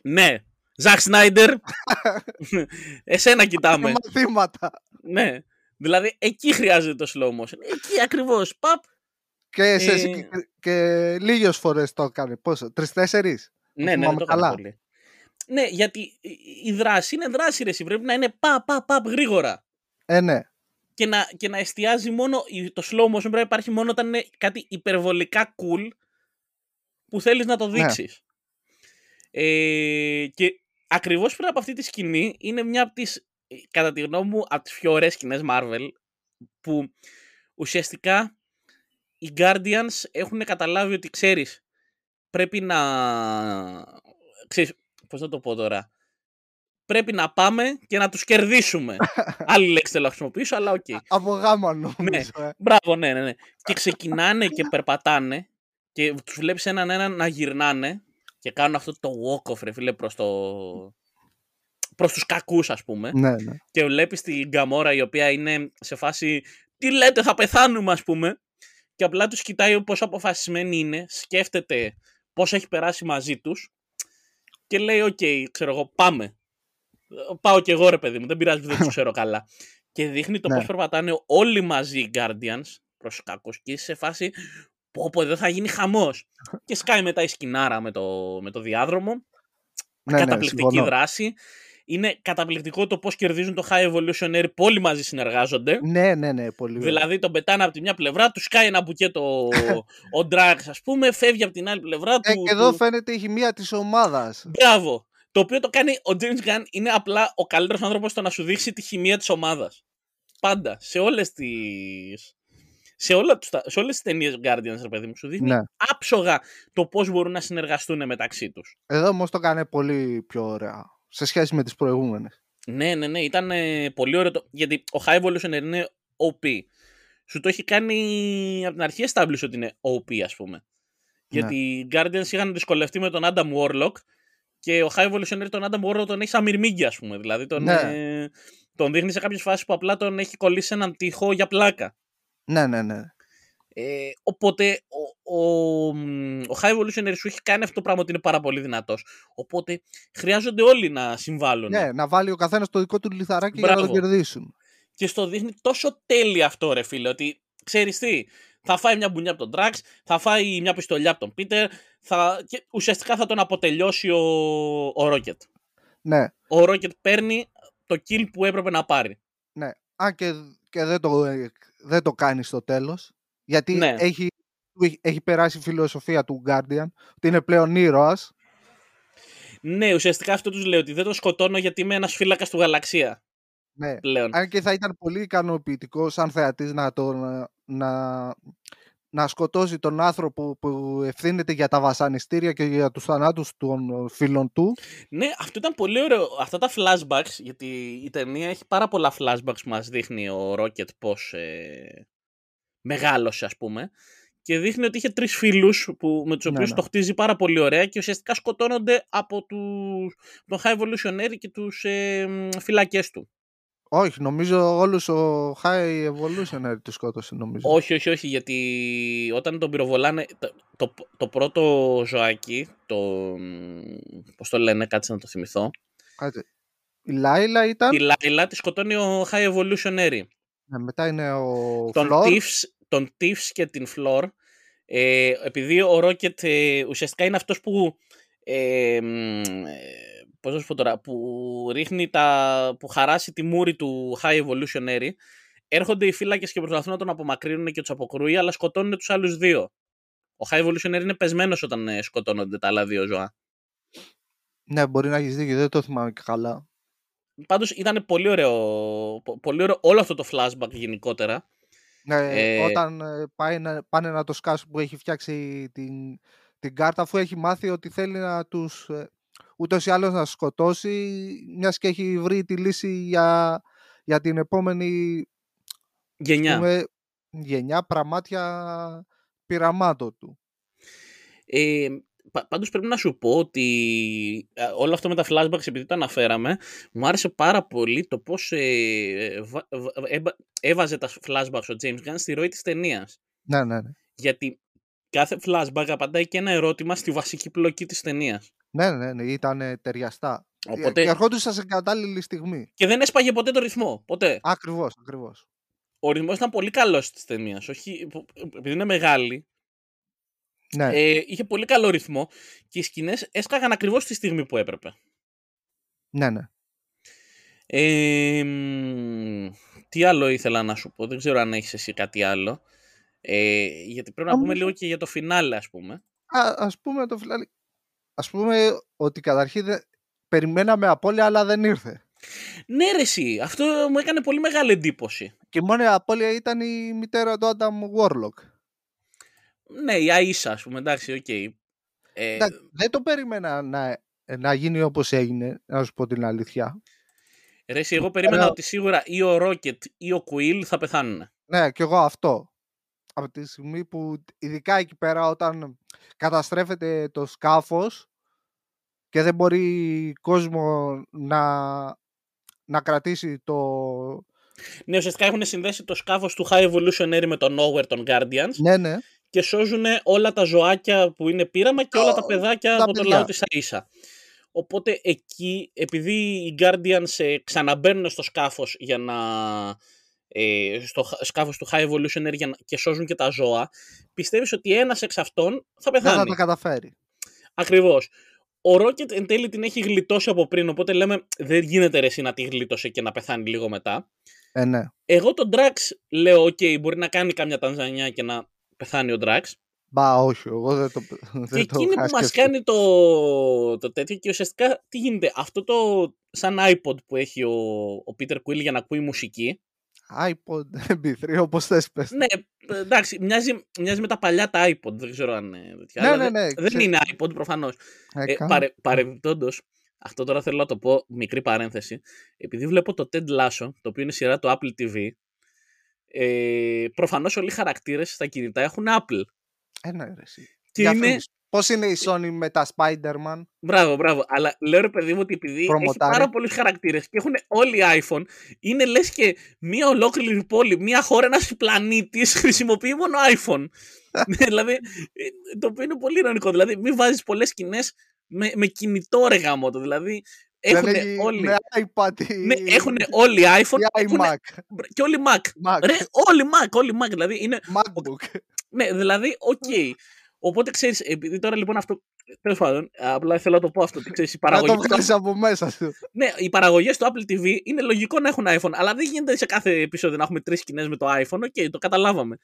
Ναι. Ζακ Σνάιντερ. (laughs) Εσένα Και κοιτάμε. μαθήματα. ναι. Δηλαδή εκεί χρειάζεται το slow motion. Εκεί ακριβώς. Παπ. Και, σε, Ε, συγκεκρι- και λίγες φορές το έκανε. Πόσο, τρεις-τέσσερις; Ναι, ναι, δεν θυμάμαι το έκανα καλά. πολύ. Ναι, γιατί η- η δράση είναι δράση, ρε. εσύ. Πρέπει να είναι πα, πα, πα, γρήγορα. Ε, ναι. Και να, και να εστιάζει μόνο. η- Το slow motion πρέπει να υπάρχει μόνο όταν είναι κάτι υπερβολικά cool που θέλεις να το Ναι. δείξεις. Ε, και ακριβώς πριν από αυτή τη σκηνή είναι μια από τις, ε, κατά τη γνώμη μου, από τις πιο ωραίες σκηνές Marvel που ουσιαστικά οι Guardians έχουν καταλάβει ότι ξέρεις πρέπει να... Ξέρεις, πώς θα το πω τώρα. Πρέπει να πάμε και να τους κερδίσουμε. (laughs) Άλλη λέξη θέλω να χρησιμοποιήσω, αλλά οκ. Από γάμα νομίζω. ε. Μπράβο, ναι, ναι, ναι. Και ξεκινάνε και περπατάνε και τους βλέπεις έναν έναν να γυρνάνε και κάνουν αυτό το walk-off, ρε φίλε, προς το... προς τους κακούς, ας πούμε. ναι, ναι. Και βλέπεις την Γκαμόρα η οποία είναι σε φάση τι λέτε θα πεθάνουμε ας πούμε και απλά τους κοιτάει πόσο αποφασισμένοι είναι, σκέφτεται πώς έχει περάσει μαζί τους και λέει οκ, ξέρω εγώ, πάμε. Πάω κι εγώ ρε παιδί μου, δεν πειράζει που δεν τους (laughs) ξέρω καλά. Και δείχνει το Ναι. πώς περπατάνε όλοι μαζί οι Guardians προς τους κακούς και είσαι σε φάση πω πω εδώ θα γίνει χαμός. (laughs) και σκάει μετά η σκηνάρα με το, με το διάδρομο ναι, ναι, καταπληκτική συμφωνώ. δράση. Είναι καταπληκτικό το πώς κερδίζουν το High Evolutionary που όλοι μαζί συνεργάζονται. Ναι, ναι, ναι, πολύ ωραία. Δηλαδή τον πετάνε από τη μια πλευρά, του σκάει ένα μπουκέτο (laughs) ο Drax, ας πούμε, φεύγει από την άλλη πλευρά Ε, του. και εδώ του- φαίνεται η χημεία της ομάδας. Μπράβο. Το οποίο το κάνει ο James Gunn είναι απλά ο καλύτερος άνθρωπος στο να σου δείξει τη χημεία της ομάδας. Πάντα. Σε όλες τι. Σε, όλα τους, τα- σε όλες τις ταινίες Guardians, ρε παιδί μου, σου δείχνει Ναι. άψογα το πώς μπορούν να συνεργαστούν μεταξύ τους. Εδώ όμως το έκανε πολύ πιο ωραία. Σε σχέση με τις προηγούμενες. Ναι, ναι, ναι, ήταν ε, πολύ ωραίο. Το... Γιατί ο High Evolutionary είναι OP. Σου το έχει κάνει από την αρχή establish ότι είναι OP, ας πούμε. Γιατί οι Guardians είχαν δυσκολευτεί με τον Adam Warlock και ο High Evolutionary τον Adam Warlock τον έχει σαν μυρμήγκι, ας πούμε. Δηλαδή τον, Ναι. ε, τον δείχνει σε κάποιες φάσεις που απλά τον έχει κολλήσει σε έναν τοίχο για πλάκα. Ναι, ναι, ναι. Ε, οπότε ο, ο, ο High Evolutionary σου έχει κάνει αυτό το πράγμα ότι είναι πάρα πολύ δυνατός. Οπότε χρειάζονται όλοι να συμβάλλουν. Ναι, να βάλει ο καθένας το δικό του λιθαράκι για να το κερδίσουν. Και στο δείχνει τόσο τέλεια αυτό ρε φίλε, ότι ξέρεις τι, θα φάει μια μπουνιά από τον Drax, θα φάει μια πιστολιά από τον Peter, θα... και ουσιαστικά θα τον αποτελειώσει ο, ο Rocket. Ναι. Ο Rocket παίρνει το kill που έπρεπε να πάρει. Ναι. Αν και, και δεν, το, δεν το κάνεις στο τέλος, γιατί Ναι. έχει, έχει περάσει η φιλοσοφία του Guardian, ότι είναι πλέον ήρωας. Ναι, ουσιαστικά αυτό τους λέει ότι δεν το σκοτώνω γιατί είμαι ένας φύλακας του γαλαξία Ναι. πλέον. Αν και θα ήταν πολύ ικανοποιητικό σαν θεατής να, τον, να, να σκοτώσει τον άνθρωπο που ευθύνεται για τα βασανιστήρια και για τους θανάτους των φίλων του. Ναι, αυτό ήταν πολύ ωραίο. Αυτά τα flashbacks, γιατί η ταινία έχει πάρα πολλά flashbacks που μας δείχνει ο Rocket πώς ε, μεγάλωσε ας πούμε. Και δείχνει ότι είχε τρεις φίλους που, με τους Ναι, οποίους ναι. το χτίζει πάρα πολύ ωραία και ουσιαστικά σκοτώνονται από τους, τον High Evolutionary και τους ε, μ, φυλακές του. Όχι, νομίζω όλους ο High Evolutionary τους σκότωσε νομίζω. Όχι, όχι, όχι, γιατί όταν τον πυροβολάνε, το, το, το πρώτο ζωάκι, το, μ, πώς το λένε, κάτσε να το θυμηθώ, Κάτσε. Η Λάιλα ήταν, τη Λάιλα τη σκοτώνει ο High Evolutionary. ναι, μετά είναι ο τον Φλόρ. Tiffs, τον Tiffs και την Floor, ε, επειδή ο Rocket ε, ουσιαστικά είναι αυτός που ε, μ, ε, πώς να σου πω τώρα, που ρίχνει τα, που χαράσει τη μούρη του High Evolutionary, έρχονται οι φύλακες και προσπαθούν να τον απομακρύνουν και τους αποκρούει, αλλά σκοτώνουν τους άλλους δύο. Ο High Evolutionary είναι πεσμένος όταν ε, σκοτώνονται τα άλλα δύο ζώα. Ναι, μπορεί να έχεις δίκιο, δεν το θυμάμαι και καλά. Πάντως ήταν πολύ ωραίο, πο- πολύ ωραίο όλο αυτό το flashback γενικότερα. Ναι, Ε, όταν ε, πάει να, πάνε να το σκάσουν που έχει φτιάξει την, την κάρτα αφού έχει μάθει ότι θέλει να τους ε, ούτως ή άλλως να τους σκοτώσει μιας και έχει βρει τη λύση για, για την επόμενη Γενιά. πούμε, γενιά πραμάτια πειραμάτων του. Ε, πα- πάντως πρέπει να σου πω ότι ε, όλο αυτό με τα flashbacks επειδή το αναφέραμε μου άρεσε πάρα πολύ το πώς ε, βα- βα- έμπα- έβαζε τα flashbacks ο James Gunn στη ροή της ταινίας. Ναι, ναι, ναι. Γιατί κάθε flashback απαντάει και ένα ερώτημα στη βασική πλοκή της ταινίας. Ναι, ναι, ναι, ήταν ε, ταιριαστά. Ε, Οπότε, Και ερχόντουσαν σε κατάλληλη στιγμή. και δεν έσπαγε ποτέ το ρυθμό. Ποτέ. Ακριβώς, ακριβώς. Ο ρυθμός ήταν πολύ καλός της ταινίας. Όχι, επειδή είναι μεγάλη, Ναι, ε, είχε πολύ καλό ρυθμό και οι σκηνές έσκαγαν ακριβώς τη στιγμή που έπρεπε. ναι, ναι. Ε, μ, τι άλλο ήθελα να σου πω, δεν ξέρω αν έχεις εσύ κάτι άλλο. Ε, γιατί πρέπει να πούμε Νομίζω- λίγο και για το φινάλε, ας πούμε. Α, ας πούμε το φινάλε... Ας πούμε ότι καταρχήν δεν- περιμέναμε απώλεια αλλά δεν ήρθε. Ναι ρε εσύ, αυτό μου έκανε πολύ μεγάλη εντύπωση. Και η μόνη απώλεια ήταν η μητέρα του Adam Warlock. Ναι, η Αΐσα, ας πούμε, εντάξει, οκ. Ε, Εντάξει, δεν το περίμενα να, να γίνει όπως έγινε, να σου πω την αλήθεια. ρε εσύ, εγώ περίμενα Αλλά- ότι σίγουρα ή ο Rocket ή ο Quill θα πεθάνουν. Ναι, και εγώ αυτό. Από τη στιγμή που, ειδικά εκεί πέρα, όταν καταστρέφεται το σκάφος και δεν μπορεί κόσμο να, να κρατήσει το... Ναι, ουσιαστικά έχουν συνδέσει το σκάφος του High Evolutionary με το Nowhere των Guardians Ναι, ναι. Και σώζουν όλα τα ζωάκια που είναι πείραμα και όλα τα παιδάκια τα από το παιδιά. λαό της Αΐσα. Οπότε εκεί, επειδή οι Guardians ε, ξαναμπαίνουν στο σκάφος για να... Ε, στο χ- σκάφος του High Evolutionary για να- και σώζουν και τα ζώα, πιστεύεις ότι ένας εξ αυτών θα Δεν θα πεθάνει; τα καταφέρει. Ακριβώς. Ο Rocket εν τέλει την έχει γλιτώσει από πριν, οπότε λέμε δεν γίνεται ρε εσύ να τη γλίτωσε και να πεθάνει λίγο μετά. Ε, ναι. Εγώ τον Drax λέω, οκ, μπορεί να κάνει καμιά Τανζανιά και να πεθάνει ο Drax. Μπα, όχι, εγώ δεν το (laughs) Και δεν το εκείνη είχα που μας σκεφτεί. κάνει το, το τέτοιο και ουσιαστικά τι γίνεται. Αυτό το σαν iPod που έχει ο, ο Peter Quill για να ακούει μουσική. iPod (laughs) MP3, όπως θες πες. Ναι, εντάξει, μοιάζει, μοιάζει με τα παλιά τα iPod. Δεν ξέρω αν είναι τέτοια. Ναι, αλλά ναι, δεν- ναι, Δεν ξέρω. είναι iPod προφανώς. Ε, Ε, κάνω. παρε, παρεμπιπτόντως, αυτό τώρα θέλω να το πω, μικρή παρένθεση. Επειδή βλέπω το Ted Lasso, το οποίο είναι σειρά του Apple TV, ε, προφανώς όλοι οι χαρακτήρες στα κινητά έχουν Apple. Ε, ναι, ρε, εσύ. Και είναι, Διαφήμιση. Πώς είναι η Sony με τα Spider-Man; Μπράβο, μπράβο. Αλλά λέω ρε παιδί μου ότι επειδή Προμοτάρει. έχει πάρα πολλούς χαρακτήρες και έχουν όλοι iPhone, είναι λες και μία ολόκληρη πόλη, μία χώρα, ένας πλανήτης χρησιμοποιεί μόνο iPhone. (laughs) Ναι, δηλαδή, ε, το οποίο είναι πολύ ειρωνικό. Δηλαδή, μην βάζεις πολλές σκηνές με, με κινητό ρε γάμο το. Δηλαδή, Δεν έχουν έχει όλοι. με iPad ή, Ναι, έχουν όλοι iPhone ή έχουν iMac. και όλοι Mac. Mac. Ρε, όλοι Mac, όλοι Mac. Δηλαδή, είναι MacBook. ναι, δηλαδή, οκ. Οπότε ξέρεις, επειδή τώρα λοιπόν αυτό. Τέλος πάντων, απλά θέλω να το πω αυτό. ότι Ξέρεις, οι Να το παραγωγές του- βγάλεις από μέσα σου. ναι, οι παραγωγές του Apple TV είναι λογικό να έχουν iPhone, αλλά δεν γίνεται σε κάθε επεισόδιο να έχουμε τρεις σκηνές με το iPhone. OK, το καταλάβαμε.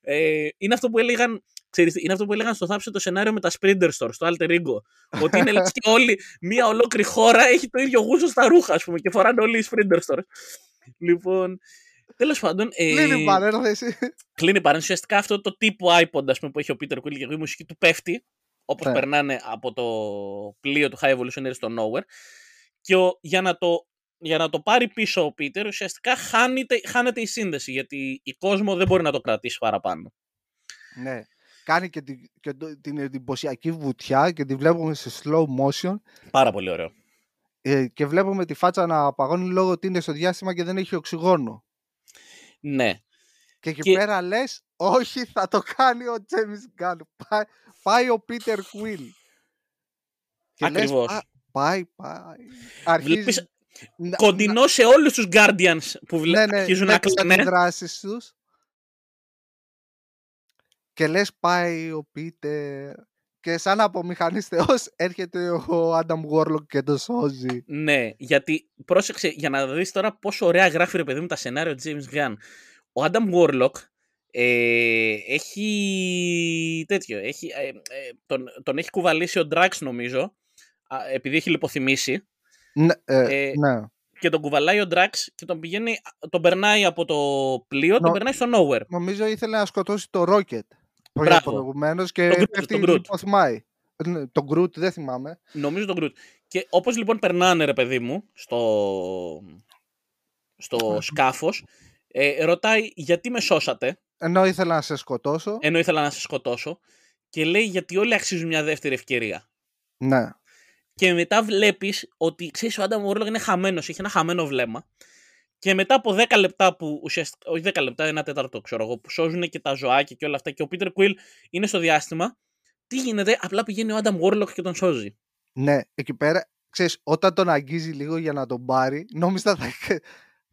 Ε, είναι αυτό που έλεγαν. Ξέρεις, είναι αυτό που έλεγαν στο Θάψε το σενάριο με τα Sprinter Store, στο Alter Ego. ότι είναι λες και όλη μια ολόκληρη χώρα έχει το ίδιο γούστο στα ρούχα, ας πούμε, και φοράνε όλοι οι Sprinter Store. Λοιπόν, τέλος πάντων. Ε, Κλείνει η παρένθεση. κλείνει η παρένθεση. Ουσιαστικά αυτό το τύπου iPod ας πούμε, που έχει ο Peter Quill και η μουσική του πέφτει, όπως Ναι. περνάνε από το πλοίο του High Evolutionary στο Nowhere. Και ο, για, να το, για να το πάρει πίσω ο Peter, ουσιαστικά χάνεται, χάνεται η σύνδεση, γιατί η κόσμο δεν μπορεί να το κρατήσει παραπάνω. Ναι. Κάνει και, την, και το- την εντυπωσιακή βουτιά και τη βλέπουμε σε slow motion Πάρα πολύ ωραίο. ε, και βλέπουμε τη φάτσα να παγώνει λόγω ότι είναι στο διάστημα και δεν έχει οξυγόνο. Ναι. Και εκεί Και- πέρα λες, όχι θα το κάνει ο James Gunn. Πάει, πάει ο Peter Quill. Και λες, Ακριβώς. «Α, πάει, πάει. Αρχίζει Βλέπεις να- κοντινό σε όλους τους Guardians που βλέ... ναι, ναι, αρχίζουν να βλέπεις κλαίνε. αντιδράσεις τους. Και λες πάει ο Πίτερ και σαν απομηχανής θεός έρχεται ο Άνταμ Warlock και το σώζει. Ναι, γιατί πρόσεξε για να δεις τώρα πόσο ωραία γράφει ρε παιδί μου τα σενάρια του James Gunn. Ο Adam Warlock ε, έχει τέτοιο, έχει, ε, ε, τον, τον έχει κουβαλήσει ο Drax νομίζω, α, επειδή έχει λιποθυμήσει Ναι, ε, Ε, ναι. και τον κουβαλάει ο Drax και τον πηγαίνει, τον περνάει από το πλοίο, τον Νο- περνάει στο Nowhere. Νομίζω ήθελε να σκοτώσει το Rocket Μπράβο. προηγουμένως και Τον Groot, πέφτει τον Groot. λιποθυμάει. Ναι, Τον Groot δεν θυμάμαι. Νομίζω τον Groot. Και όπως λοιπόν περνάνε ρε παιδί μου στο, στο σκάφος, ε, ρωτάει γιατί με σώσατε, Ενώ ήθελα να σε σκοτώσω. ενώ ήθελα να σε σκοτώσω και λέει γιατί όλοι αξίζουν μια δεύτερη ευκαιρία. Ναι. Και μετά βλέπεις ότι ξέρεις ο Άνταμ Warlock είναι χαμένος, έχει ένα χαμένο βλέμμα και μετά από 10 λεπτά που ουσιαστικά, όχι 10 λεπτά, ένα τέταρτο ξέρω εγώ, που σώζουν και τα ζωάκια και όλα αυτά και ο Peter Quill είναι στο διάστημα, τι γίνεται, απλά πηγαίνει ο Άνταμ Warlock και τον σώζει. Ναι, εκεί πέρα, ξέρεις, όταν τον αγγίζει λίγο για να τον πάρει, νόμιζα θα, έ-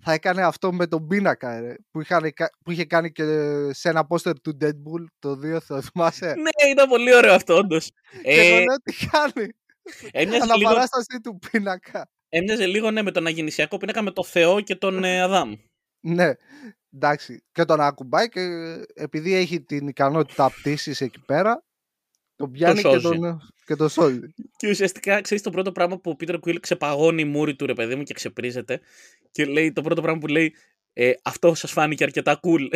θα έκανε αυτό με τον πίνακα, ρε, που, είχαν, κα- που είχε κάνει και σε ένα πόστερ του Deadpool, το 2, θα θυμάσαι. Ναι, ήταν πολύ ωραίο αυτό όντως. Και εγώ Ε, λέω τι κάνει, έμοιαζε, λίγο, αναπαράσταση του πίνακα. έμοιαζε λίγο ναι, με τον αγεννησιακό πίνακα με το Θεό και τον ε, Αδάμ. Ναι, εντάξει, και τον ακουμπάει και επειδή έχει την ικανότητα πτήσης εκεί πέρα, τον πιάνει και σώζει. τον, και τον σώζει. Και ουσιαστικά ξέρεις το πρώτο πράγμα που ο Peter Quill ξεπαγώνει η μούρη του ρε παιδί μου και ξεπρίζεται. Και λέει το πρώτο πράγμα που λέει ε, Αυτό σας φάνηκε αρκετά cool. (laughs)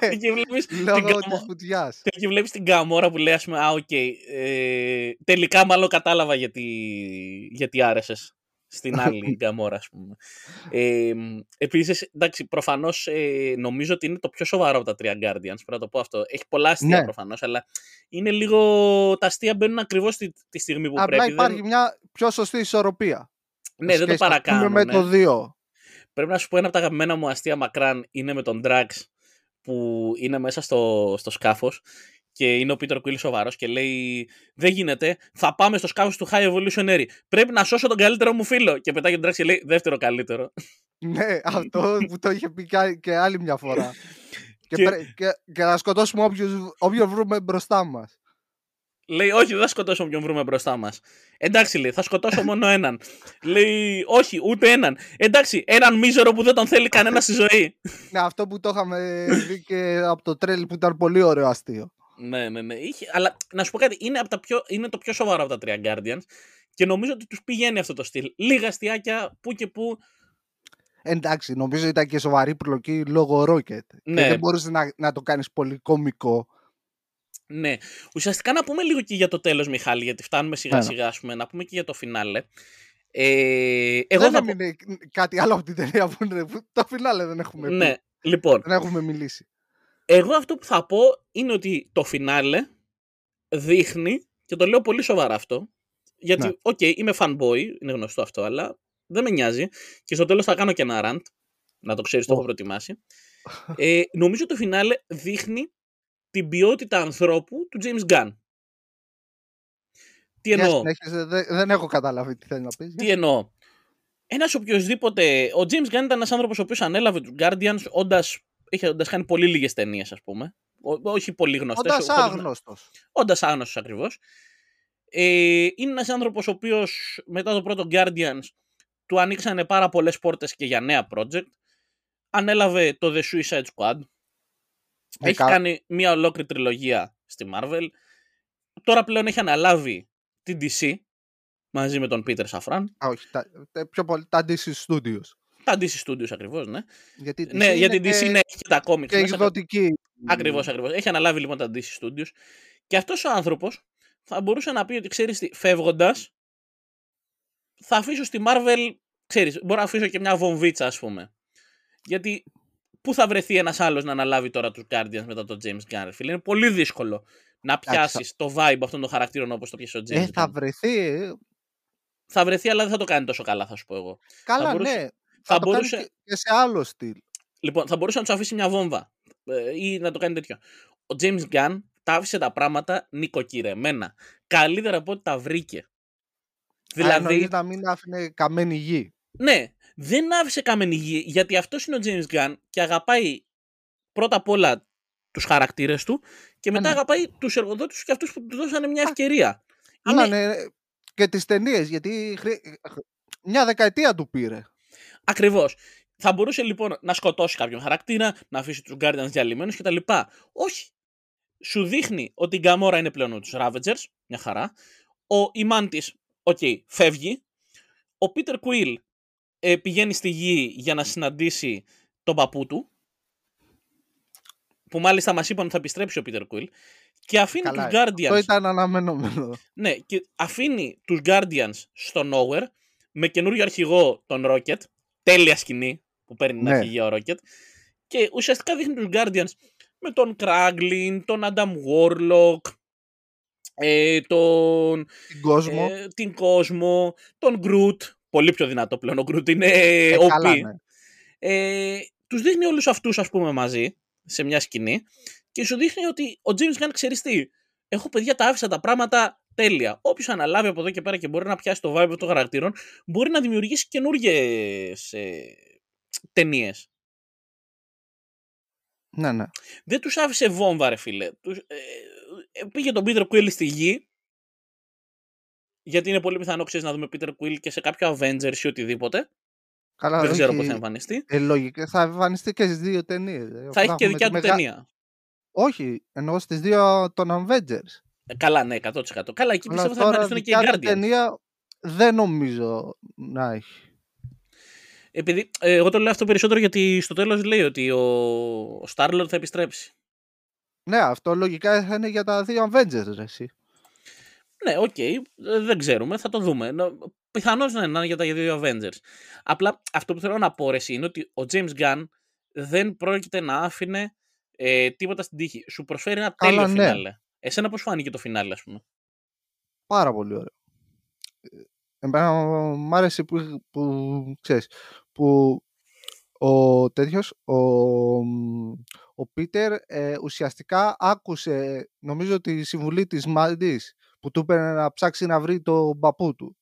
ναι, και βλέπεις την, λόγω Γκαμό... της βουτιάς. και εκεί βλέπεις την Γκαμόρα που λέει ας πούμε Α, οκ. ε, τελικά μάλλον κατάλαβα γιατί, γιατί άρεσες στην (laughs) άλλη Γκαμόρα, ας πούμε. Ε, επίσης, εντάξει, προφανώς ε, νομίζω ότι είναι το πιο σοβαρό από τα τρία Guardians, πρέπει να το πω αυτό. Έχει πολλά αστεία Ναι. προφανώς, αλλά είναι λίγο... Τα αστεία μπαίνουν ακριβώς τη, τη στιγμή που Απλά πρέπει. υπάρχει Δεν- μια πιο σωστή ισορροπία. Ναι, δεν το Σχέση, ας πούμε, παρακάνω. με ναι. το 2. Πρέπει να σου πω ένα από τα αγαπημένα μου αστεία μακράν είναι με τον Drax που είναι μέσα στο, στο σκάφος και είναι ο Peter Quill σοβαρός και λέει δεν γίνεται, θα πάμε στο σκάφος του High Evolutionary. Πρέπει να σώσω τον καλύτερο μου φίλο. Και πετάει τον Drax και λέει δεύτερο καλύτερο. Ναι, αυτό που το είχε πει και- και άλλη μια φορά. (laughs) και, Και- πρέ- και, και να σκοτώσουμε όποιους, όποιον βρούμε μπροστά μας. Λέει όχι δεν θα σκοτώσω όποιον βρούμε μπροστά μας. Εντάξει λέει θα σκοτώσω (laughs) μόνο έναν. λέει όχι ούτε έναν. Εντάξει έναν μίζερο που δεν τον θέλει κανένα στη ζωή. Ναι, αυτό που το είχαμε δει και από το τρέλ που ήταν πολύ ωραίο αστείο. Ναι, ναι, ναι. Είχε, αλλά να σου πω κάτι, είναι, από τα πιο, είναι το πιο σοβαρό από τα τρία Guardians και νομίζω ότι τους πηγαίνει αυτό το στυλ. Λίγα αστιάκια που και που. Εντάξει, νομίζω ήταν και σοβαρή πλοκή λόγω Rocket. Ναι. Και δεν μπορούσες να, να το κάνεις πολύ κωμικό. Ναι. Ουσιαστικά να πούμε λίγο και για το τέλος, Μιχάλη, γιατί φτάνουμε σιγά Ναι. σιγά, ας πούμε, να πούμε και για το φινάλε. Ε, εγώ δεν θα πω... έμεινε κάτι άλλο από την ταινία που είναι. που Το φινάλε δεν έχουμε πει. Ναι, λοιπόν, Δεν έχουμε μιλήσει. εγώ αυτό που θα πω είναι ότι το φινάλε δείχνει, και το λέω πολύ σοβαρά αυτό, γιατί, Ναι. οκ, είμαι fanboy, είναι γνωστό αυτό, αλλά δεν με νοιάζει. Και στο τέλος θα κάνω και ένα rant, να το ξέρεις, το Ω. έχω προετοιμάσει. Ε, νομίζω το φινάλε δείχνει την ποιότητα ανθρώπου του James Gunn. Τι Για εννοώ; συνέχισε, δεν, δεν έχω καταλάβει τι θέλεις να πεις. Τι εννοώ; Ένας οποιοδήποτε. Ο James Gunn ήταν ένας άνθρωπος ο οποίος ανέλαβε τους Guardians όντας έχοντας κάνει πολύ λίγες ταινίες, ας πούμε. Ό, όχι πολύ γνωστές. Όντας άγνωστος. Όντας άγνωστος ακριβώς. Ε, είναι ένας άνθρωπος ο οποίος μετά το πρώτο Guardians του ανοίξανε πάρα πολλές πόρτες και για νέα project. Ανέλαβε το The Suicide Squad. Ε, έχει κα- κάνει μια ολόκληρη τριλογία στη Marvel. Τώρα πλέον έχει αναλάβει την DC μαζί με τον Peter Safran. Α, όχι, τα, τα- πιο πολύ τα DC Studios. Τα DC Studios ακριβώς, ναι. Γιατί η DC Ναι, για είναι την DC και- ναι, έχει και τα comics και μέσα. εκδοτική. Ακριβώς, ακριβώς. Έχει αναλάβει λοιπόν τα DC Studios. Και αυτός ο άνθρωπος θα μπορούσε να πει ότι ξέρεις τι, φεύγοντας, θα αφήσω στη Marvel, ξέρεις, μπορώ να αφήσω και μια βομβίτσα, ας πούμε. Γιατί πού θα βρεθεί ένας άλλος να αναλάβει τώρα τους Guardians μετά τον James Gunn, ρε φίλε; Είναι πολύ δύσκολο να Εντάξει, πιάσεις το vibe αυτών των χαρακτήρων όπως το πιάσει ο James Ε, Gunn. θα βρεθεί. ε, Θα βρεθεί, αλλά δεν θα το κάνει τόσο καλά, θα σου πω εγώ. Καλά, μπορούσε- ναι. θα Θα, το μπορούσε- κάνει και- και σε άλλο στυλ. Λοιπόν, θα μπορούσε να τους αφήσει μια βόμβα ε, ή να το κάνει τέτοιο. Ο James Gunn τα άφησε τα πράγματα νοικοκυρεμένα. Καλύτερα από ό,τι τα βρήκε. Δηλαδή... Δηλαδή, να μην άφηνε καμένη γη. ναι, δεν άφησε καμένη γη, γιατί αυτός είναι ο James Gunn και αγαπάει πρώτα απ' όλα τους χαρακτήρες του και μετά ναι. αγαπάει τους εργοδότες του και αυτούς που του δώσανε μια ευκαιρία. Αλλά Είναι ναι, και τις ταινίες, γιατί χρη- μια δεκαετία του πήρε. ακριβώς. Θα μπορούσε λοιπόν να σκοτώσει κάποιον χαρακτήρα, να αφήσει τους Guardians διαλυμένους κτλ. Όχι. Σου δείχνει ότι η Γκαμόρα είναι πλέον τους Ravagers, μια χαρά. Η Mantis, OK, φεύγει. Ο Πίτερ Κουίλ ε, πηγαίνει στη γη για να συναντήσει τον παππού του. Που μάλιστα μας είπαν ότι θα επιστρέψει ο Πίτερ Κουίλ. Και αφήνει Καλά, τους Guardians. Αυτό ήταν αναμενόμενο. Ναι, και αφήνει τους Guardians στο Knowhere με καινούριο αρχηγό τον Rocket. Τέλεια σκηνή που παίρνει την Ναι. αρχηγία ο Rocket. Και ουσιαστικά δείχνει τους Guardians με τον Kraglin, τον Adam Warlock, ε, τον, Την κόσμο. ε, την Κόσμο, τον Groot. Πολύ πιο δυνατό πλέον. Ο Groot είναι Ε, OP. καλά, ναι. Ε, τους δείχνει όλους αυτούς ας πούμε μαζί σε μια σκηνή και σου δείχνει ότι ο James Gunn ξέρεις τι έχω παιδιά τα άφησα τα πράγματα τέλεια όποιος αναλάβει από εδώ και πέρα και μπορεί να πιάσει το vibe των χαρακτήρων μπορεί να δημιουργήσει καινούργιες ε, ταινίες ναι, ναι. δεν τους άφησε βόμβα ρε φίλε τους, ε, ε, πήγε τον Peter Quill στη γη γιατί είναι πολύ πιθανό ξέρεις να δούμε Peter Quill και σε κάποιο Avengers ή οτιδήποτε Καλά, δεν ξέρω όχι, πώς θα εμφανιστεί Ε, λογικά θα εμφανιστεί και στις δύο ταινίες. ε, θα έχει και έχουμε δικιά τη του μεγα- ταινία Όχι, εννοώ στις δύο των Avengers. Ε, καλά, ναι, 100%. Καλά, εκεί Αλλά πιστεύω θα τώρα εμφανιστούν και οι δικιά του Guardians. ταινία δεν νομίζω να έχει. Επειδή, ε, εγώ το λέω αυτό περισσότερο γιατί στο τέλος λέει ότι ο, ο Star-Lord θα επιστρέψει. Ναι, αυτό λογικά θα είναι για τα δύο Avengers, ρε, εσύ. Ναι, οκ, ε, δεν ξέρουμε, θα το δούμε. Νο- Πιθανώς να είναι για τα δύο Avengers. Απλά αυτό που θέλω να πω ρε, εσύ, είναι ότι ο James Gunn δεν πρόκειται να άφηνε ε, τίποτα στην τύχη. Σου προσφέρει ένα Καλά, τέλειο ναι. φινάλε. Εσένα πώς φάνηκε το φινάλε, ας πούμε; Πάρα πολύ ωραίο. Ε, Εμένα μ' άρεσε που, που ξέρεις, που ο τέτοιος, ο, ο Πίτερ ε, ουσιαστικά άκουσε, νομίζω τη συμβουλή της Μάντης που του είπε να ψάξει να βρει τον παππού του.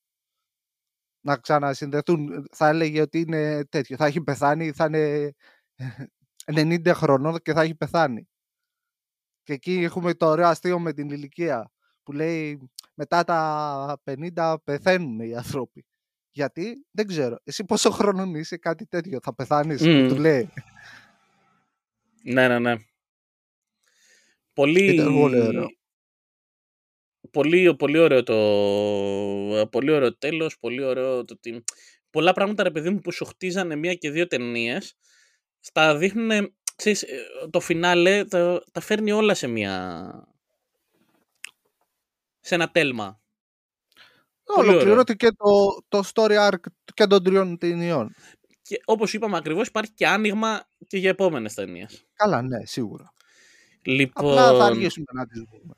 Να ξανασυνδεθούν. Θα έλεγε ότι είναι τέτοιο. Θα έχει πεθάνει, θα είναι 90 χρονών και θα έχει πεθάνει. Και εκεί έχουμε το ωραίο αστείο με την ηλικία που λέει μετά τα 50 πεθαίνουν οι άνθρωποι. Γιατί; Δεν ξέρω. Εσύ πόσο χρόνο είσαι κάτι τέτοιο. Θα πεθάνεις. Μμμ. Του λέει. Ναι, ναι, ναι. Πολύ... Ήταν πολύ ωραίο. Πολύ, πολύ ωραίο το πολύ ωραίο τέλος, πολύ ωραίο το ότι πολλά πράγματα ρε παιδί μου που σου χτίζανε μία και δύο ταινίες. στα δείχνουν, ξέρεις, ε, το φινάλε τα, τα φέρνει όλα σε μία σε ένα τέλμα. Πολύ Ολοκληρώθηκε και το, το story arc και των τριών ταινιών. Και όπως είπαμε ακριβώς υπάρχει και άνοιγμα και για επόμενες ταινίες. Καλά, ναι, σίγουρα. Λοιπόν, Απλά θα αργήσουμε να τις δούμε.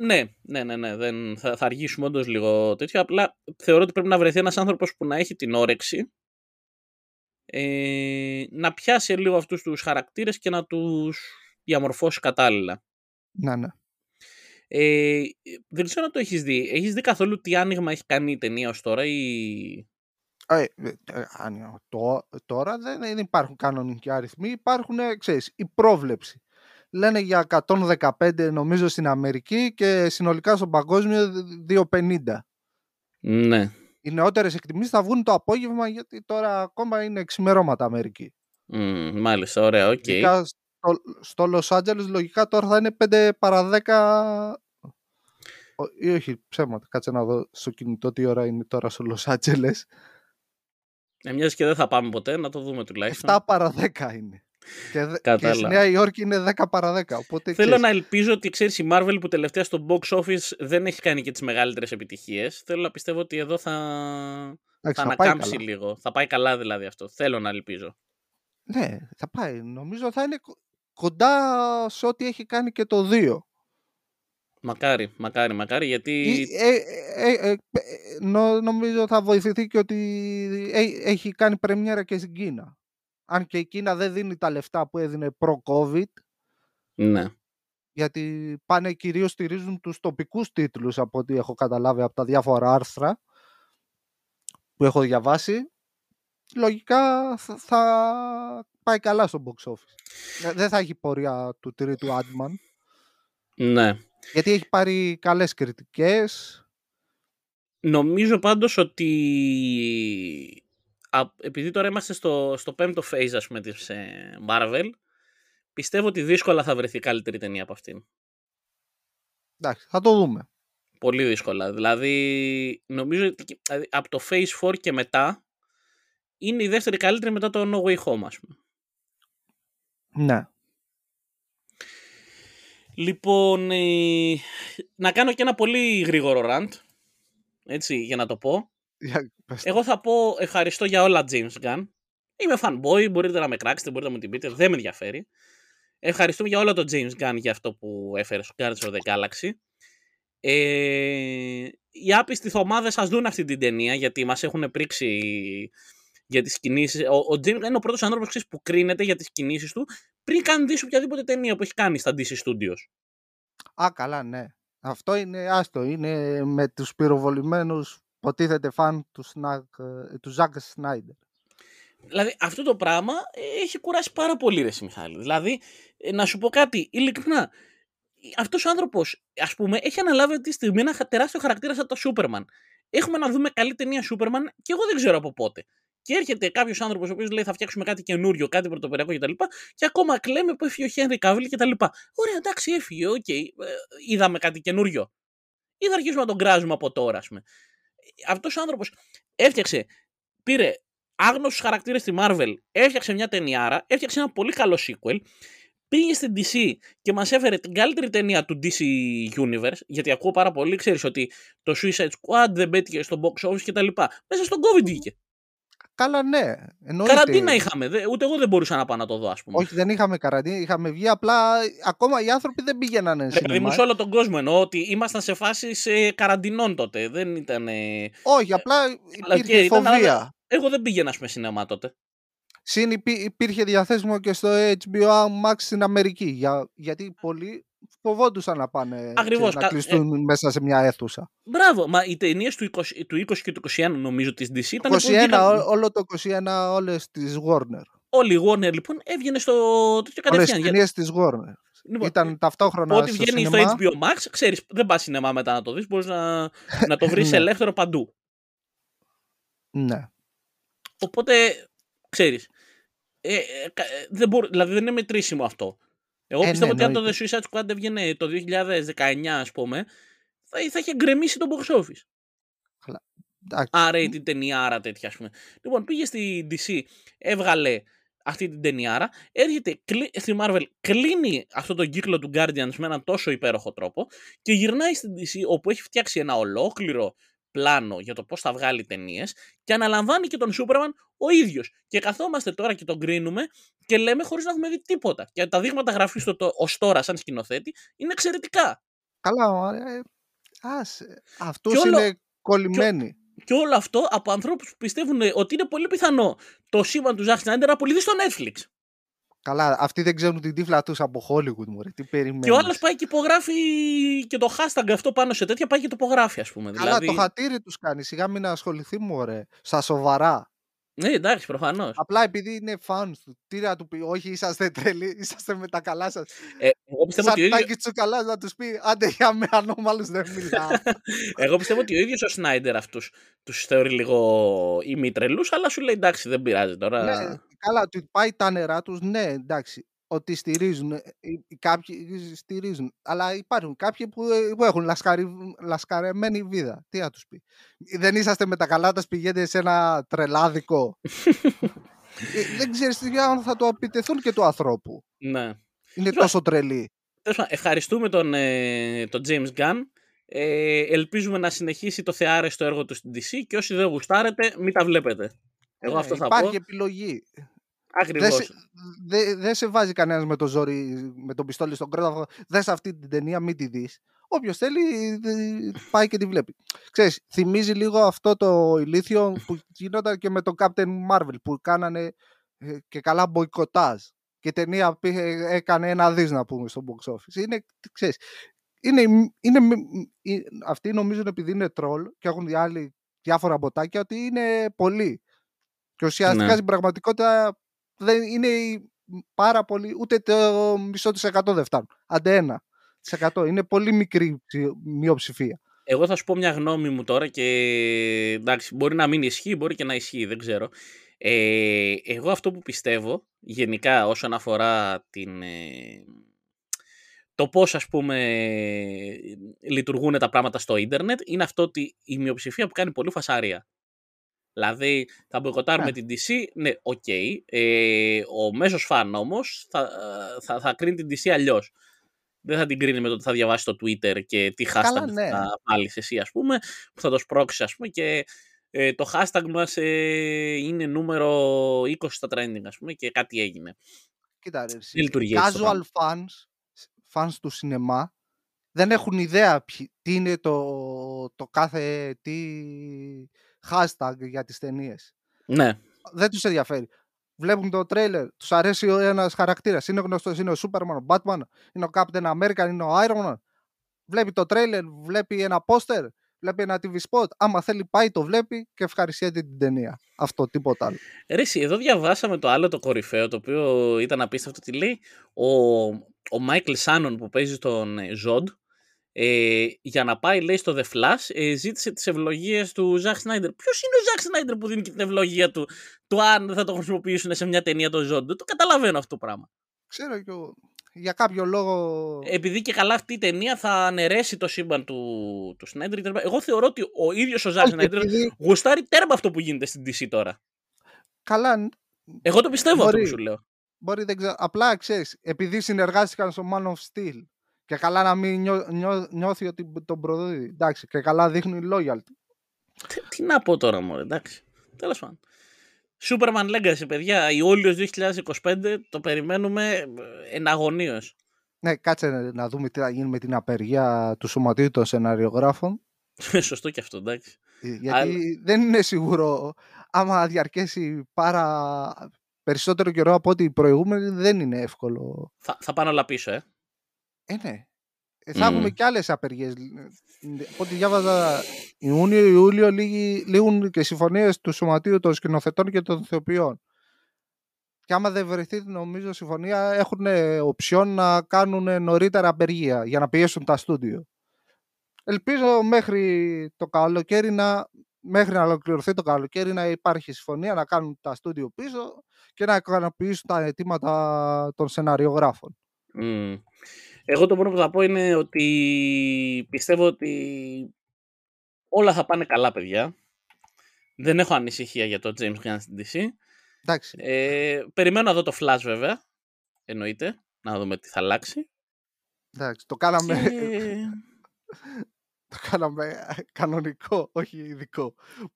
Ναι, ναι, ναι, ναι. Δεν, θα, θα αργήσουμε όντως λίγο τέτοιο. Απλά θεωρώ ότι πρέπει να βρεθεί ένας άνθρωπος που να έχει την όρεξη ε, να πιάσει λίγο αυτούς τους χαρακτήρες και να τους διαμορφώσει κατάλληλα. Να, ναι. Ε, δεν ξέρω αν το έχεις δει. Έχεις δει καθόλου τι άνοιγμα έχει κάνει η ταινία ως τώρα ή... Ε, ε, τώρα δεν υπάρχουν κανονικοί αριθμοί, υπάρχουν, ξέρεις, η πρόβλεψη. Λένε για 115 νομίζω στην Αμερική και συνολικά στο παγκόσμιο 250. Ναι. Οι νεότερες εκτιμήσεις θα βγουν το απόγευμα γιατί τώρα ακόμα είναι εξημερώματα Αμερική. Mm, μάλιστα, ωραία, OK. Okay. Στο, στο Los Angeles λογικά τώρα θα είναι 5 παρα 10 ή όχι, ψέματα. Κάτσε να δω στο κινητό τι ώρα είναι τώρα στο Los Angeles. Ε, μιας και δεν θα πάμε ποτέ, να το δούμε τουλάχιστον. 7 παρα 10 είναι. Και, και στη Νέα Υόρκη είναι 10 παρα 10. Οπότε Θέλω ξέρεις... να ελπίζω ότι ξέρεις η Marvel που τελευταία στο box office δεν έχει κάνει και τις μεγαλύτερες επιτυχίες. Θέλω να πιστεύω ότι εδώ θα, θα ανακάμψει λίγο. Θα πάει καλά δηλαδή αυτό. Θέλω να ελπίζω. Ναι, θα πάει. Νομίζω θα είναι κοντά σε ό,τι έχει κάνει και το 2. Μακάρι, μακάρι, μακάρι, γιατί... Ε, ε, ε, νομίζω θα βοηθηθεί και ότι έχει κάνει πρεμιέρα και στην Κίνα. Αν και η Κίνα δεν δίνει τα λεφτά που έδινε προ-COVID. Ναι. Γιατί πάνε κυρίως στηρίζουν τους τοπικούς τίτλους από ό,τι έχω καταλάβει από τα διάφορα άρθρα που έχω διαβάσει. Λογικά θα πάει καλά στο box office. Δεν θα έχει πορεία του τρίτου Άντμαν. Ναι. Γιατί έχει πάρει καλές κριτικές. Νομίζω πάντως ότι επειδή τώρα είμαστε στο, στο πέμπτο phase ας πούμε της ε, Marvel πιστεύω ότι δύσκολα θα βρεθεί καλύτερη ταινία από αυτήν. Εντάξει, θα το δούμε. Πολύ δύσκολα. Δηλαδή, νομίζω ότι δηλαδή, από το Phase 4 και μετά είναι η δεύτερη καλύτερη μετά το No Way Home, ας πούμε. Ναι. Λοιπόν, ε, να κάνω και ένα πολύ γρήγορο rant, έτσι, για να το πω. Εγώ θα πω ευχαριστώ για όλα James Gunn. Είμαι fanboy, μπορείτε να με κράξετε, μπορείτε να μου την πείτε, δεν με ενδιαφέρει. Ευχαριστούμε για όλο το James Gunn για αυτό που έφερε στο Guardians of the Galaxy. Ε, οι άπιστοι θωμάδες σας δουν αυτή την ταινία γιατί μας έχουν πρίξει για τις κινήσεις. Ο, ο James Gunn είναι ο πρώτος άνθρωπος που κρίνεται για τις κινήσεις του πριν καν δεις οποιαδήποτε ταινία που έχει κάνει στα DC Studios. Α, καλά, ναι. Αυτό είναι άστο. Είναι με τους πυροβολημένους υποτίθεται φαν του, του Ζακ Σνάιντερ. Δηλαδή αυτό το πράγμα έχει κουράσει πάρα πολύ ρε Μιχάλη. Δηλαδή ε, να σου πω κάτι ειλικρινά. Αυτός ο άνθρωπος ας πούμε έχει αναλάβει αυτή τη στιγμή ένα τεράστιο χαρακτήρα σαν το Σούπερμαν. Έχουμε να δούμε καλή ταινία Σούπερμαν και εγώ δεν ξέρω από πότε. Και έρχεται κάποιος άνθρωπος ο οποίος λέει θα φτιάξουμε κάτι καινούριο, κάτι πρωτοποριακό κτλ. Και, και ακόμα κλαίμε που έφυγε ο Χένρι Καβίλ κτλ. Ωραία, εντάξει, έφυγε, οκέι. Okay. Ε, είδαμε κάτι καινούριο. Ή θα αρχίσουμε να τον κράζουμε από τώρα, ας πούμε αυτός ο άνθρωπος έφτιαξε, πήρε άγνωστους χαρακτήρες στη Marvel, έφτιαξε μια ταινιάρα, έφτιαξε ένα πολύ καλό sequel, πήγε στην DC και μας έφερε την καλύτερη ταινία του DC Universe, γιατί ακούω πάρα πολύ, ξέρεις ότι το Suicide Squad δεν πέτυχε στο box office κτλ. Μέσα στον COVID βγήκε. Καλά, ναι. Εννοείται. Καραντίνα είχαμε. Ούτε εγώ δεν μπορούσα να πάω να το δω, ας πούμε. Όχι, δεν είχαμε καραντίνα. Είχαμε βγει απλά. Ακόμα οι άνθρωποι δεν πήγαιναν σε Δηλαδή, σε όλο τον κόσμο εννοώ ότι ήμασταν σε φάση σε καραντινών τότε. Δεν ήταν. Όχι, απλά υπήρχε φοβία. Ήταν, εγώ δεν πήγαινα με σινεμά τότε. Συν υπήρχε διαθέσιμο και στο HBO Max στην Αμερική. Για, γιατί πολλοί φοβόντουσαν να πάνε Ακριβώς, να κλειστούν ε... μέσα σε μια αίθουσα. Μπράβο, μα οι ταινίες του, 20, του 20 και του 21 νομίζω της DC ήταν... 21, είχαν... όλο το 21 όλες τις Warner. Όλη η Warner λοιπόν έβγαινε στο τέτοιο κατευθείαν. Όλες τις ταινίες της Warner. Λοιπόν, ήταν ταυτόχρονα Ό,τι βγαίνει στο HBO Max, ξέρεις, δεν πας σινεμά μετά να το δεις, μπορείς να, να το βρεις (laughs) ναι. ελεύθερο παντού. Ναι. Οπότε, ξέρεις, ε, ε, δεν μπορώ, δηλαδή δεν είναι μετρήσιμο αυτό. Εγώ ε, πιστεύω ναι, ότι αν το The Suicide Squad έβγαινε το 2019, ας πούμε, θα, θα είχε γκρεμίσει τον box office. Άρα την ταινιάρα τέτοια, ας πούμε. Λοιπόν, πήγε στη DC, έβγαλε αυτή την ταινιάρα, έρχεται στη Marvel, κλείνει αυτό τον κύκλο του Guardians με έναν τόσο υπέροχο τρόπο και γυρνάει στην DC όπου έχει φτιάξει ένα ολόκληρο πλάνο για το πώς θα βγάλει ταινίες και αναλαμβάνει και τον Σούπερμαν ο ίδιος. Και καθόμαστε τώρα και τον κρίνουμε και λέμε χωρίς να έχουμε δει τίποτα. Και τα δείγματα γραφής του ως τώρα, σαν σκηνοθέτη, είναι εξαιρετικά. Καλά, ε, άσε. Αυτούς είναι κολλημένοι. Και, όλο αυτό από ανθρώπους που πιστεύουν ότι είναι πολύ πιθανό το σήμα του Ζαχ Σνάιντερ να απολυθεί στο Netflix. Καλά, αυτοί δεν ξέρουν την τύφλα τους από Hollywood, μωρέ. Τι περιμένεις; Και ο άλλος πάει και υπογράφει και το hashtag αυτό πάνω σε τέτοια πάει και το υπογράφει, ας πούμε. Καλά, δηλαδή... το χατήρι τους κάνει. Σιγά μην ασχοληθεί, μωρέ. Στα σοβαρά. Ναι, εντάξει, προφανώς. Απλά επειδή είναι φαν του. Τι να του πει, Όχι, είσαστε τρελοί, (laughs) είσαστε με τα καλά σας. Ε, εγώ πιστεύω ότι. Σαν ίδιο... καλά να τους πει, άντε για με ανώμαλους δεν μιλάω. (laughs) εγώ πιστεύω ότι ο ίδιος ο Σνάιντερ αυτούς τους θεωρεί λίγο ημίτρελου, αλλά σου λέει εντάξει, δεν πειράζει τώρα. Ναι, καλά, του πάει τα νερά τους, ναι, εντάξει ότι στηρίζουν, ε, κάποιοι στηρίζουν, αλλά υπάρχουν κάποιοι που, ε, που έχουν λασκαρι, λασκαρεμένη βίδα. Τι να τους πει. Δεν είσαστε με τα καλά τα πηγαίνετε σε ένα τρελάδικο. Ε, δεν ξέρεις αν θα το επιτεθούν και του ανθρώπου. Ναι. Είναι τόσο τρελή. Ευχαριστούμε τον, τον James Gunn. Ε, ελπίζουμε να συνεχίσει το θεάρεστο έργο του στην DC και όσοι δεν γουστάρετε μην τα βλέπετε. Εγώ αυτό θα υπάρχει επιλογή. Ακριβώς. Δεν σε, δε, σε βάζει κανένας με το ζόρι, με το πιστόλι στον κρόταφο. Δες αυτή την ταινία, μην τη δεις. Όποιος θέλει, πάει και τη βλέπει. Ξέρεις, θυμίζει λίγο αυτό το ηλίθιο που γινόταν και με τον Captain Marvel που κάνανε ε, και καλά μποϊκοτάζ. Και η ταινία έκανε ένα δις να πούμε στο box office. Είναι, ξέρεις, είναι, είναι, αυτοί νομίζουν επειδή είναι τρόλ και έχουν άλλοι διάφορα μποτάκια ότι είναι πολλοί. Και ουσιαστικά ναι. στην πραγματικότητα δεν είναι πάρα πολύ, ούτε το μισό της εκατό δεν φτάνουν. Άντε ένα της εκατό. Είναι πολύ μικρή μειοψηφία. Εγώ θα σου πω μια γνώμη μου τώρα και εντάξει, μπορεί να μην ισχύει, μπορεί και να ισχύει, δεν ξέρω. Ε, εγώ αυτό που πιστεύω γενικά όσον αφορά την, ε, το πώς ας πούμε λειτουργούν τα πράγματα στο ίντερνετ είναι αυτό ότι η μειοψηφία που κάνει πολύ φασαρία. Δηλαδή θα μποϊκοτάρουμε ναι. την DC, ναι, οκέι. Okay. Ε, ο μέσος φαν όμως θα, θα, θα κρίνει την DC αλλιώς. Δεν θα την κρίνει με το ότι θα διαβάσει το Twitter και τι hashtag ναι. θα βάλεις εσύ ας πούμε, που θα το σπρώξεις ας πούμε και ε, το hashtag μας ε, είναι νούμερο 20 στα trending ας πούμε και κάτι έγινε. Κοίτα ρε, casual fans, fans του σινεμά δεν έχουν ιδέα τι είναι το, το κάθε τι hashtag για τις ταινίες. Ναι. Δεν τους ενδιαφέρει. Βλέπουν το τρέιλερ, τους αρέσει ένας χαρακτήρας. Είναι γνωστός, είναι ο Superman, ο Batman, είναι ο Captain America, είναι ο Iron Man. Βλέπει το τρέιλερ, βλέπει ένα πόστερ, βλέπει ένα TV spot. Άμα θέλει πάει το βλέπει και ευχαριστιέται την ταινία. Αυτό, τίποτα άλλο. Ρε, εδώ διαβάσαμε το άλλο το κορυφαίο, το οποίο ήταν απίστευτο. Τι λέει ο, ο Michael Shannon που παίζει στον Zod, ε, για να πάει, λέει, στο The Flash, ε, ζήτησε τις ευλογίες του Ζαχ Σνάιντερ. Ποιος είναι ο Ζαχ Σνάιντερ που δίνει και την ευλογία του, του αν θα το χρησιμοποιήσουν σε μια ταινία το ζώντου. Το καταλαβαίνω αυτό το πράγμα. Ξέρω και εγώ. Για κάποιο λόγο. Επειδή και καλά αυτή η ταινία θα αναιρέσει το σύμπαν του, του Σνάιντερ. Εγώ θεωρώ ότι ο ίδιος ο Ζαχ Σνάιντερ επειδή... γουστάρει τέρμα αυτό που γίνεται στην DC τώρα. Καλά. Εγώ το πιστεύω μπορεί, αυτό που σου λέω. Μπορεί, δεν ξέρω. Απλά ξέρεις, επειδή συνεργάστηκαν στο Man of Steel και καλά να μην νιώ, νιώ, νιώθει ότι τον προδίδει. Εντάξει, και καλά δείχνει loyalty. Τι, τι να πω τώρα, μόνο, εντάξει. Τέλος πάντων. Superman Legacy, παιδιά, Ιούλιο 2025 το περιμένουμε εναγωνίω. Ναι, κάτσε να δούμε τι θα γίνει με την απεργία του Σωματείου των Σεναριογράφων. Σωστό και αυτό, εντάξει. Ε, γιατί δεν είναι σίγουρο άμα διαρκέσει πάρα περισσότερο καιρό από ό,τι η προηγούμενη δεν είναι εύκολο. Θα, θα πάνε όλα πίσω, ε. Ε, ναι. Ε, θα έχουμε και άλλες απεργίες. Από ό,τι διάβαζα, Ιούνιο-Ιούλιο λήγουν και συμφωνίες του Σωματείου των Σκηνοθετών και των Θεοποιών. Και άμα δεν βρεθεί, νομίζω, συμφωνία, έχουν οψιόν να κάνουν νωρίτερα απεργία για να πιέσουν τα στούντιο. Ελπίζω μέχρι το καλοκαίρι να, μέχρι να ολοκληρωθεί το καλοκαίρι να υπάρχει συμφωνία να κάνουν τα στούντιο πίσω και να ικανοποιήσουν τα αιτήματα των σεναριογράφων. Mm. Εγώ το μόνο που θα πω είναι ότι πιστεύω ότι όλα θα πάνε καλά, παιδιά. Δεν έχω ανησυχία για το James Gunn στην DC. Εντάξει. Ε, περιμένω να δω το Flash βέβαια. Εννοείται. Να δούμε τι θα αλλάξει. Εντάξει, το κάναμε... (laughs) το κάναμε κανονικό, όχι ειδικό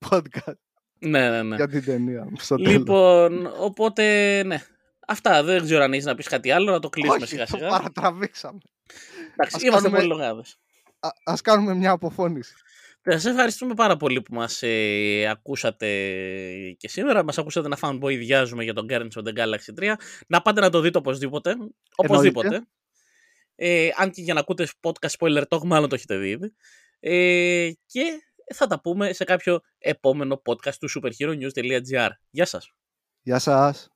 podcast. Ναι, ναι, ναι. Για την ταινία. λοιπόν, οπότε, ναι. Αυτά. Δεν ξέρω αν έχεις να πεις κάτι άλλο, να το κλείσουμε σιγά σιγά. Το παρατραβήξαμε. Εντάξει, είμαστε πολύ λογάδες. ας κάνουμε μια αποφώνηση. Σας ευχαριστούμε πάρα πολύ που μας ε, ακούσατε και σήμερα. Μας ακούσατε να fanboyδιάζουμε για τον Guardians of the Galaxy 3. Να πάτε να το δείτε οπωσδήποτε. Οπωσδήποτε. Ε, αν και για να ακούτε podcast spoiler talk, μάλλον το έχετε δει ήδη. Ε, και θα τα πούμε σε κάποιο επόμενο podcast του superheronews.gr. Γεια σας. Γεια σας.